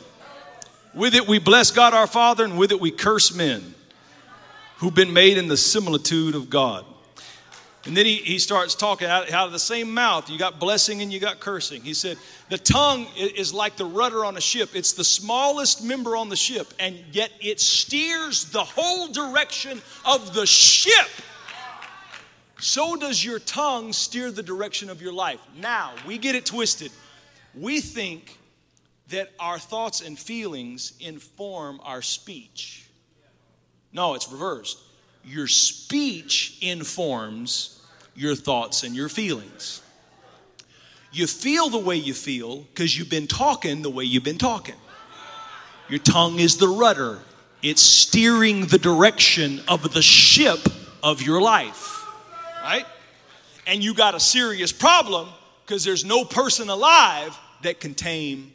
With it we bless God our Father, and with it we curse men who've been made in the similitude of God. And then he, he starts talking out, out of the same mouth. You got blessing and you got cursing. He said, The tongue is like the rudder on a ship. It's the smallest member on the ship, and yet it steers the whole direction of the ship. So does your tongue steer the direction of your life. Now, we get it twisted. We think that our thoughts and feelings inform our speech. No, it's reversed. Your speech informs your thoughts and your feelings. You feel the way you feel because you've been talking the way you've been talking. Your tongue is the rudder, it's steering the direction of the ship of your life, right? And you got a serious problem because there's no person alive that can tame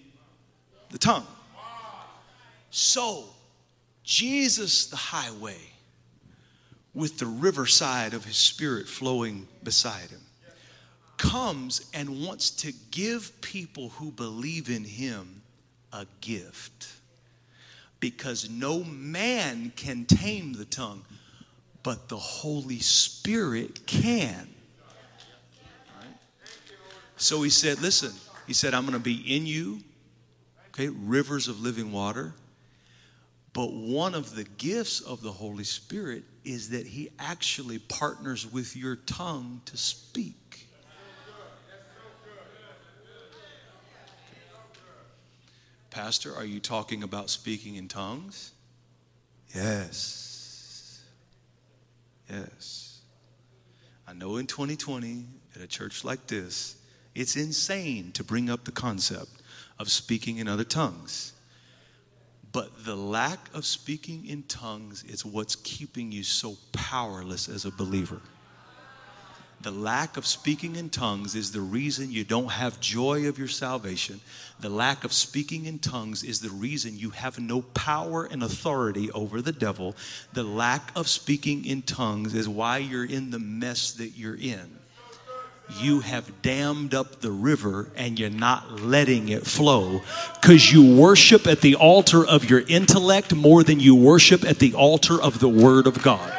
the tongue. So, Jesus, the highway, with the riverside of his spirit flowing beside him, comes and wants to give people who believe in him a gift. Because no man can tame the tongue, but the Holy Spirit can. So he said, Listen, he said, I'm going to be in you, okay, rivers of living water. But one of the gifts of the Holy Spirit is that He actually partners with your tongue to speak. Pastor, are you talking about speaking in tongues? Yes. Yes. I know in 2020, at a church like this, it's insane to bring up the concept of speaking in other tongues. But the lack of speaking in tongues is what's keeping you so powerless as a believer. The lack of speaking in tongues is the reason you don't have joy of your salvation. The lack of speaking in tongues is the reason you have no power and authority over the devil. The lack of speaking in tongues is why you're in the mess that you're in you have dammed up the river and you're not letting it flow because you worship at the altar of your intellect more than you worship at the altar of the Word of God.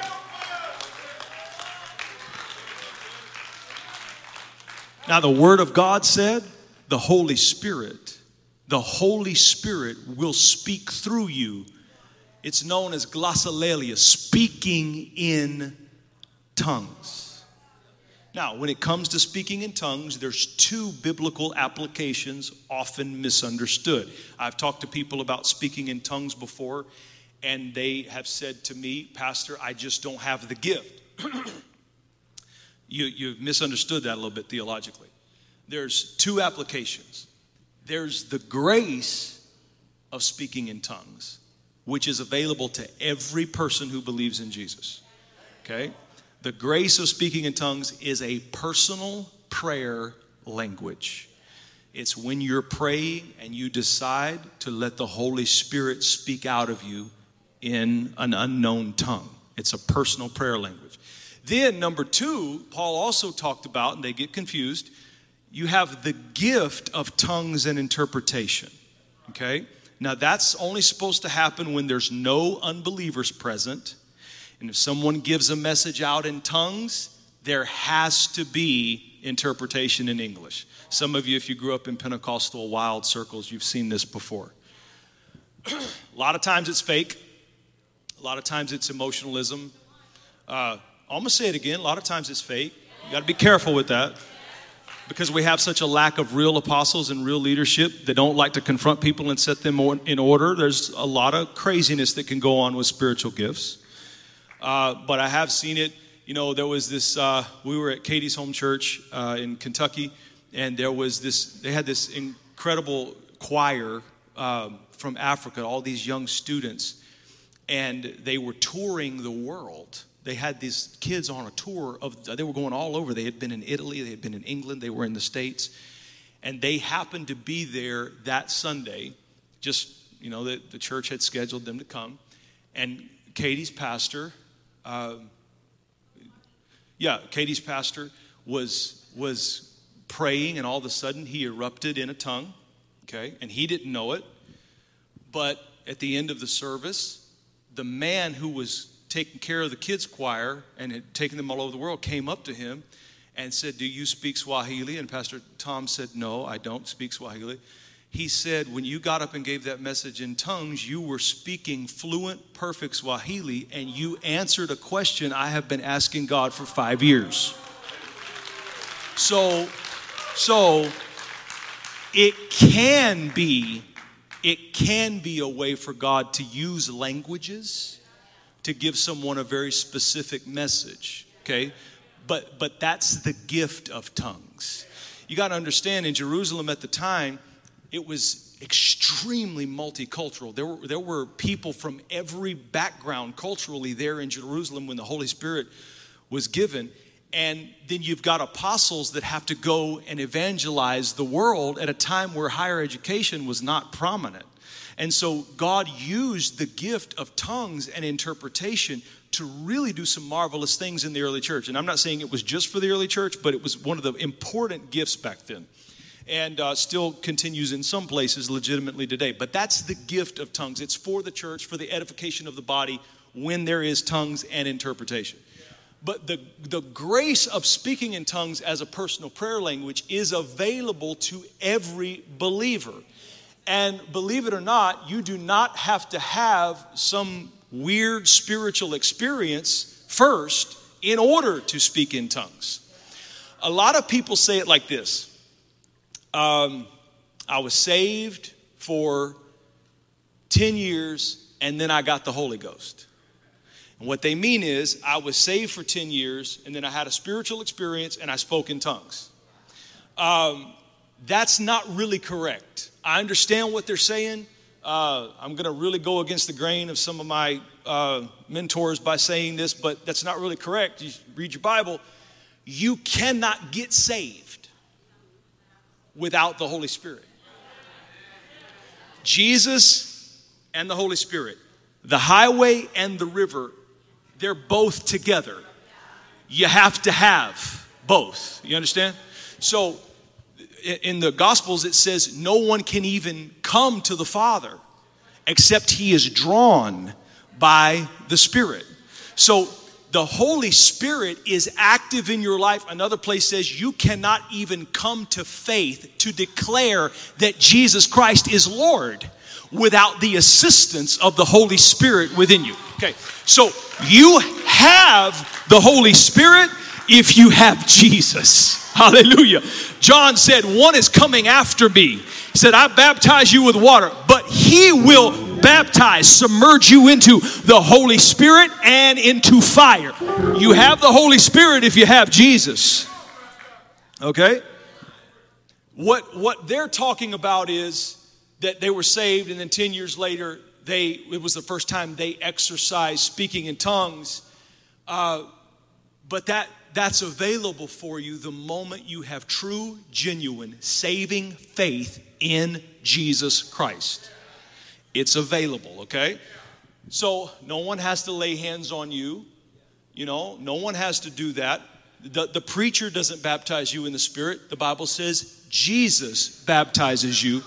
Now, the Word of God said, the Holy Spirit, the Holy Spirit will speak through you. It's known as glossolalia, speaking in tongues. Now, when it comes to speaking in tongues, there's two biblical applications often misunderstood. I've talked to people about speaking in tongues before, and they have said to me, Pastor, I just don't have the gift. [CLEARS THROAT] you, you've misunderstood that a little bit theologically. There's two applications there's the grace of speaking in tongues, which is available to every person who believes in Jesus. Okay? The grace of speaking in tongues is a personal prayer language. It's when you're praying and you decide to let the Holy Spirit speak out of you in an unknown tongue. It's a personal prayer language. Then, number two, Paul also talked about, and they get confused, you have the gift of tongues and interpretation. Okay? Now, that's only supposed to happen when there's no unbelievers present and if someone gives a message out in tongues, there has to be interpretation in English. Some of you, if you grew up in Pentecostal wild circles, you've seen this before. a lot of times it's fake, a lot of times it's emotionalism. Uh, I'm gonna say it again a lot of times it's fake. You gotta be careful with that because we have such a lack of real apostles and real leadership that don't like to confront people and set them in order. There's a lot of craziness that can go on with spiritual gifts. Uh, but I have seen it. You know, there was this, uh, we were at Katie's home church uh, in Kentucky, and there was this, they had this incredible choir um, from Africa, all these young students, and they were touring the world. They had these kids on a tour of, they were going all over. They had been in Italy, they had been in England, they were in the States, and they happened to be there that Sunday. Just, you know, the, the church had scheduled them to come. And Katie's pastor uh, yeah, Katie's pastor was was praying, and all of a sudden he erupted in a tongue. Okay, and he didn't know it, but at the end of the service, the man who was taking care of the kids' choir and had taken them all over the world came up to him and said, "Do you speak Swahili?" And Pastor Tom said, "No, I don't speak Swahili." He said, when you got up and gave that message in tongues, you were speaking fluent, perfect Swahili, and you answered a question I have been asking God for five years. So, so it can be, it can be a way for God to use languages to give someone a very specific message. Okay, but but that's the gift of tongues. You got to understand in Jerusalem at the time it was extremely multicultural. There were, there were people from every background culturally there in Jerusalem when the Holy Spirit was given. And then you've got apostles that have to go and evangelize the world at a time where higher education was not prominent. And so God used the gift of tongues and interpretation to really do some marvelous things in the early church. And I'm not saying it was just for the early church, but it was one of the important gifts back then. And uh, still continues in some places legitimately today. But that's the gift of tongues. It's for the church, for the edification of the body when there is tongues and interpretation. But the, the grace of speaking in tongues as a personal prayer language is available to every believer. And believe it or not, you do not have to have some weird spiritual experience first in order to speak in tongues. A lot of people say it like this um, I was saved for 10 years and then I got the Holy Ghost. And what they mean is, I was saved for 10 years, and then I had a spiritual experience and I spoke in tongues. Um, that's not really correct. I understand what they're saying. Uh, I'm going to really go against the grain of some of my uh, mentors by saying this, but that's not really correct. You read your Bible. You cannot get saved without the Holy Spirit. Jesus and the Holy Spirit, the highway and the river they're both together. You have to have both. You understand? So in the Gospels, it says, No one can even come to the Father except he is drawn by the Spirit. So the Holy Spirit is active in your life. Another place says you cannot even come to faith to declare that Jesus Christ is Lord without the assistance of the Holy Spirit within you. Okay, so you have the Holy Spirit if you have Jesus. [LAUGHS] Hallelujah. John said, One is coming after me. He said, I baptize you with water, but he will baptize, submerge you into the Holy Spirit and into fire. You have the Holy Spirit if you have Jesus. Okay? What, what they're talking about is that they were saved, and then 10 years later, they, it was the first time they exercised speaking in tongues. Uh, but that, that's available for you the moment you have true, genuine, saving faith in Jesus Christ. It's available, okay? So no one has to lay hands on you. You know, no one has to do that. The, the preacher doesn't baptize you in the Spirit. The Bible says Jesus baptizes you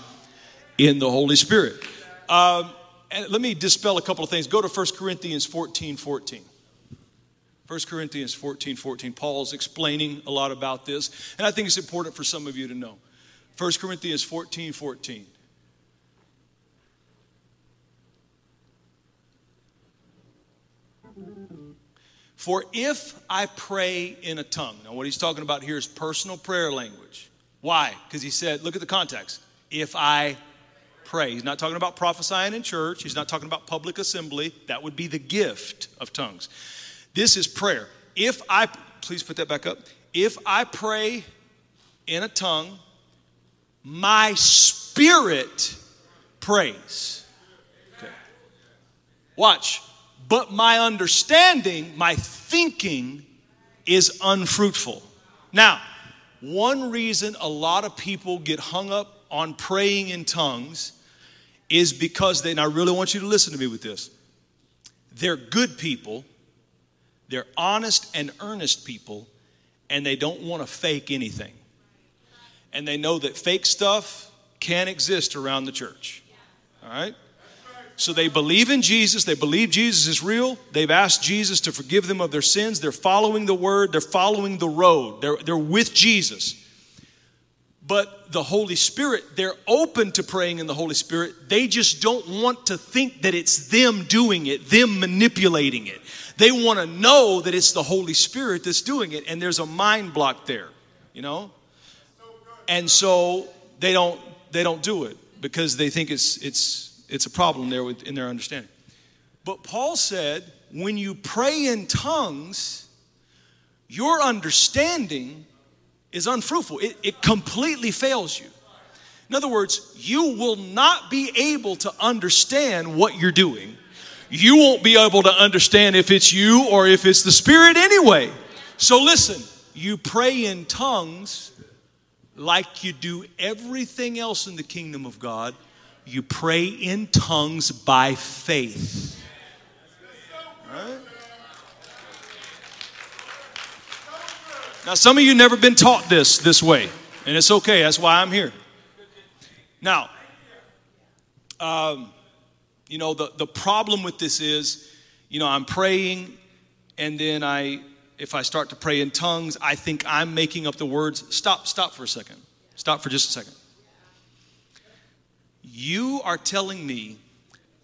in the Holy Spirit. Um, and let me dispel a couple of things. Go to 1 Corinthians 14 14. 1 Corinthians 14 14. Paul's explaining a lot about this, and I think it's important for some of you to know. 1 Corinthians 14 14. For if I pray in a tongue, now what he's talking about here is personal prayer language. Why? Because he said, look at the context. If I pray. He's not talking about prophesying in church. He's not talking about public assembly. That would be the gift of tongues. This is prayer. If I, please put that back up. If I pray in a tongue, my spirit prays. Okay. Watch. But my understanding, my thinking is unfruitful. Now, one reason a lot of people get hung up on praying in tongues is because they, and I really want you to listen to me with this. They're good people, they're honest and earnest people, and they don't want to fake anything. And they know that fake stuff can't exist around the church. All right? So they believe in Jesus. They believe Jesus is real. They've asked Jesus to forgive them of their sins. They're following the word. They're following the road. They're, they're with Jesus. But the Holy Spirit, they're open to praying in the Holy Spirit. They just don't want to think that it's them doing it, them manipulating it. They want to know that it's the Holy Spirit that's doing it, and there's a mind block there, you know? And so they don't they don't do it because they think it's it's it's a problem there with, in their understanding. But Paul said, when you pray in tongues, your understanding is unfruitful, it, it completely fails you. In other words, you will not be able to understand what you're doing. You won't be able to understand if it's you or if it's the Spirit anyway. So listen, you pray in tongues like you do everything else in the kingdom of God you pray in tongues by faith. Right? Now, some of you never been taught this this way, and it's okay. That's why I'm here. Now, um, you know, the, the problem with this is, you know, I'm praying, and then I, if I start to pray in tongues, I think I'm making up the words. Stop, stop for a second. Stop for just a second. You are telling me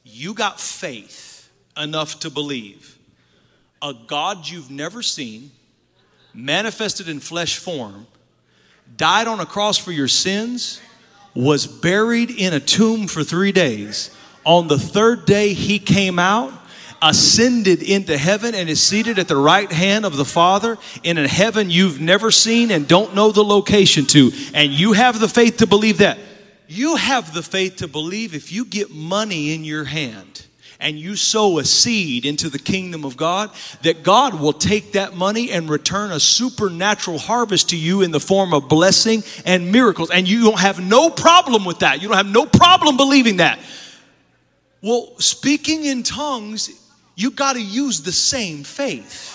you got faith enough to believe a God you've never seen manifested in flesh form, died on a cross for your sins, was buried in a tomb for three days. On the third day, he came out, ascended into heaven, and is seated at the right hand of the Father in a heaven you've never seen and don't know the location to. And you have the faith to believe that. You have the faith to believe if you get money in your hand and you sow a seed into the kingdom of God, that God will take that money and return a supernatural harvest to you in the form of blessing and miracles. And you don't have no problem with that. You don't have no problem believing that. Well, speaking in tongues, you got to use the same faith.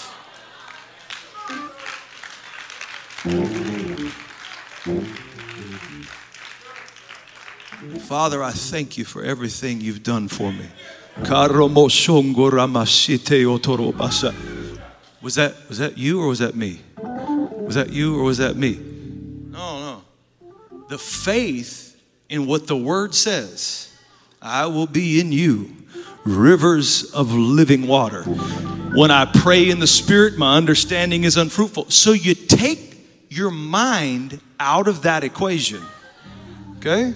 Father, I thank you for everything you've done for me. Was that was that you or was that me? Was that you or was that me? No, no. The faith in what the word says, I will be in you rivers of living water. When I pray in the spirit, my understanding is unfruitful. So you take your mind out of that equation. Okay?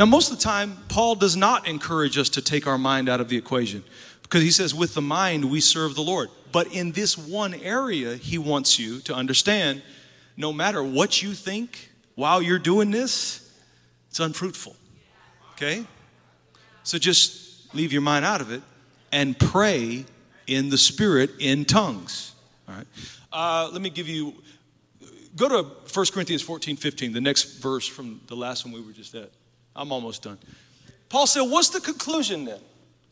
Now, most of the time, Paul does not encourage us to take our mind out of the equation because he says, with the mind, we serve the Lord. But in this one area, he wants you to understand no matter what you think while you're doing this, it's unfruitful. Okay? So just leave your mind out of it and pray in the Spirit in tongues. All right? Uh, let me give you, go to 1 Corinthians 14 15, the next verse from the last one we were just at. I'm almost done. Paul said, What's the conclusion then?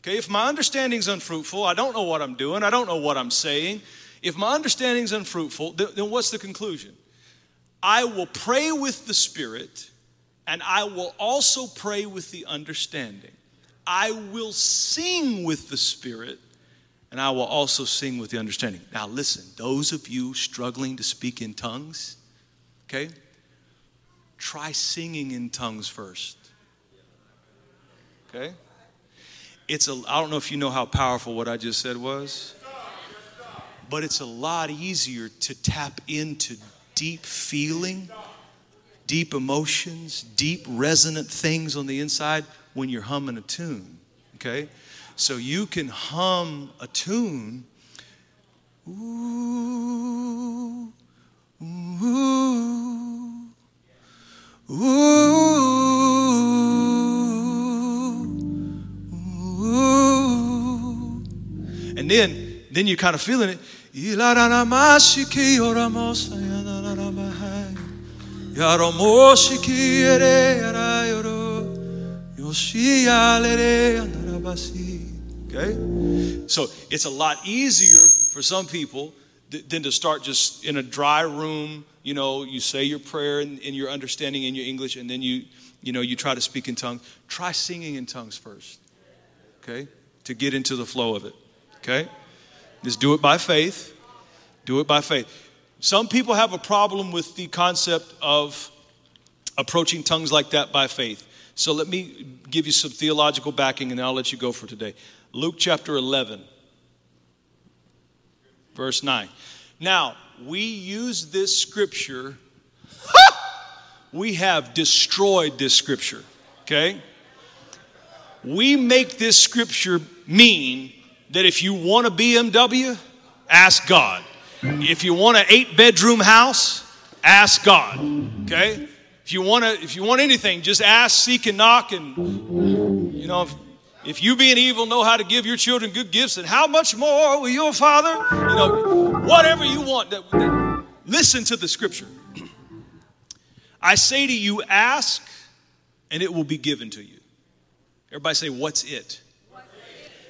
Okay, if my understanding's unfruitful, I don't know what I'm doing, I don't know what I'm saying. If my understanding's unfruitful, then, then what's the conclusion? I will pray with the Spirit, and I will also pray with the understanding. I will sing with the Spirit, and I will also sing with the understanding. Now, listen, those of you struggling to speak in tongues, okay, try singing in tongues first. Okay? It's a, I don't know if you know how powerful what I just said was, but it's a lot easier to tap into deep feeling, deep emotions, deep resonant things on the inside when you're humming a tune. Okay? So you can hum a tune. Ooh, ooh, ooh. And then, then you're kind of feeling it. Okay? So it's a lot easier for some people than to start just in a dry room. You know, you say your prayer and your understanding in your English, and then you, you know, you try to speak in tongues. Try singing in tongues first. Okay? To get into the flow of it. Okay? Just do it by faith. Do it by faith. Some people have a problem with the concept of approaching tongues like that by faith. So let me give you some theological backing and I'll let you go for today. Luke chapter 11, verse 9. Now, we use this scripture, [LAUGHS] we have destroyed this scripture, okay? We make this scripture mean that if you want a BMW, ask God. If you want an eight bedroom house, ask God. Okay? If you want to, if you want anything, just ask, seek, and knock. And you know, if, if you being evil know how to give your children good gifts, and how much more will your father? You know, whatever you want. That, that, listen to the scripture. I say to you, ask, and it will be given to you. Everybody say, what's it?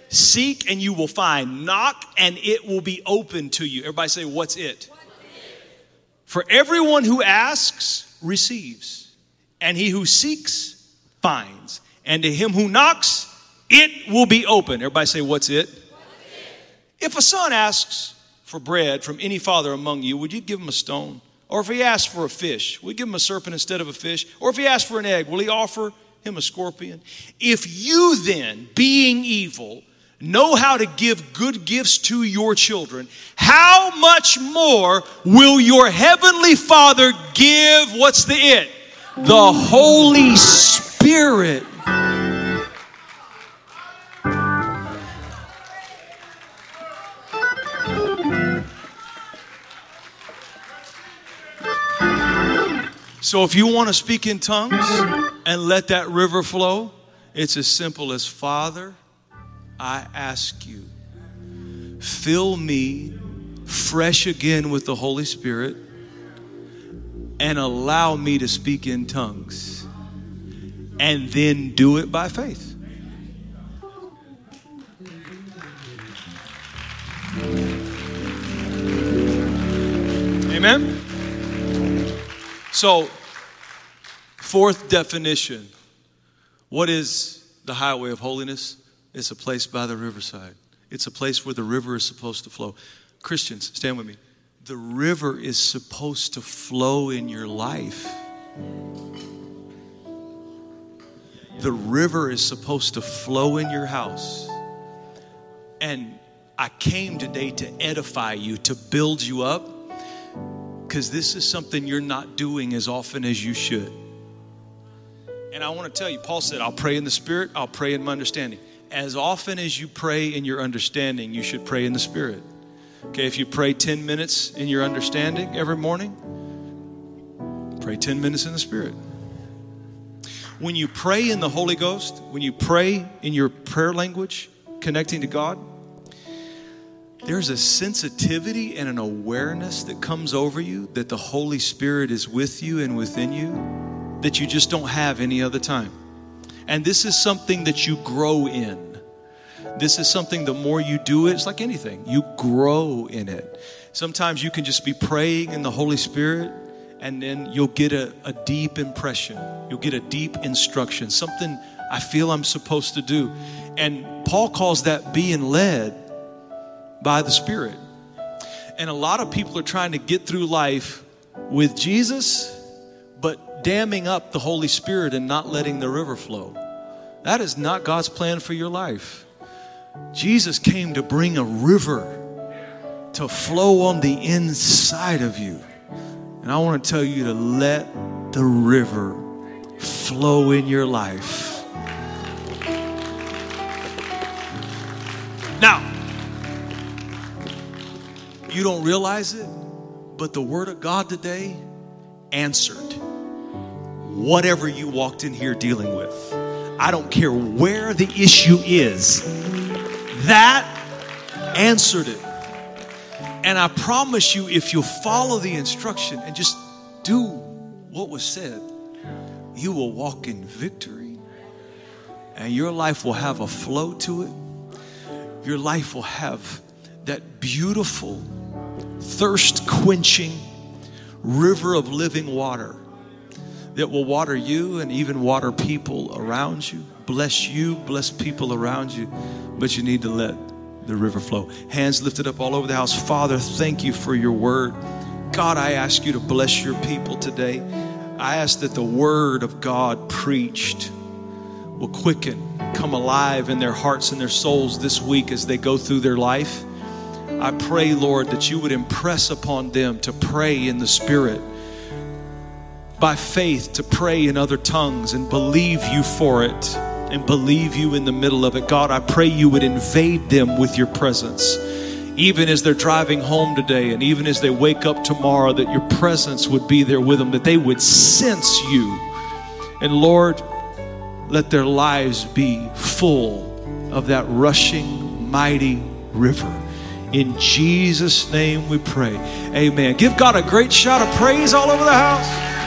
Seek and you will find. Knock and it will be open to you. Everybody say, What's it? For everyone who asks receives, and he who seeks finds, and to him who knocks, it will be open. Everybody say, What's it? If a son asks for bread from any father among you, would you give him a stone? Or if he asks for a fish, will you give him a serpent instead of a fish? Or if he asks for an egg, will he offer him a scorpion? If you then, being evil, know how to give good gifts to your children, how much more will your heavenly Father give? What's the it? The Holy Spirit. So if you want to speak in tongues and let that river flow, it's as simple as Father, I ask you, fill me fresh again with the Holy Spirit and allow me to speak in tongues. And then do it by faith. Amen. So, fourth definition what is the highway of holiness? It's a place by the riverside. It's a place where the river is supposed to flow. Christians, stand with me. The river is supposed to flow in your life. The river is supposed to flow in your house. And I came today to edify you, to build you up, because this is something you're not doing as often as you should. And I want to tell you, Paul said, I'll pray in the Spirit, I'll pray in my understanding as often as you pray in your understanding, you should pray in the Spirit. Okay, if you pray 10 minutes in your understanding every morning, pray 10 minutes in the Spirit. When you pray in the Holy Ghost, when you pray in your prayer language, connecting to God, there's a sensitivity and an awareness that comes over you that the Holy Spirit is with you and within you that you just don't have any other time. And this is something that you grow in. This is something the more you do it, it's like anything, you grow in it. Sometimes you can just be praying in the Holy Spirit and then you'll get a, a deep impression. You'll get a deep instruction, something I feel I'm supposed to do. And Paul calls that being led by the Spirit. And a lot of people are trying to get through life with Jesus, but damming up the Holy Spirit and not letting the river flow. That is not God's plan for your life. Jesus came to bring a river to flow on the inside of you. And I want to tell you to let the river flow in your life. Now, you don't realize it, but the Word of God today answered whatever you walked in here dealing with. I don't care where the issue is, that answered it. And I promise you, if you follow the instruction and just do what was said, you will walk in victory. And your life will have a flow to it. Your life will have that beautiful, thirst quenching river of living water that will water you and even water people around you. Bless you, bless people around you. But you need to let the river flow. Hands lifted up all over the house. Father, thank you for your word. God, I ask you to bless your people today. I ask that the word of God preached will quicken, come alive in their hearts and their souls this week as they go through their life. I pray, Lord, that you would impress upon them to pray in the Spirit by faith to pray in other tongues and believe you for it and believe you in the middle of it. God, I pray you would invade them with your presence. Even as they're driving home today and even as they wake up tomorrow, that your presence would be there with them, that they would sense you. And Lord, let their lives be full of that rushing, mighty river. In Jesus' name we pray. Amen. Give God a great shout of praise all over the house.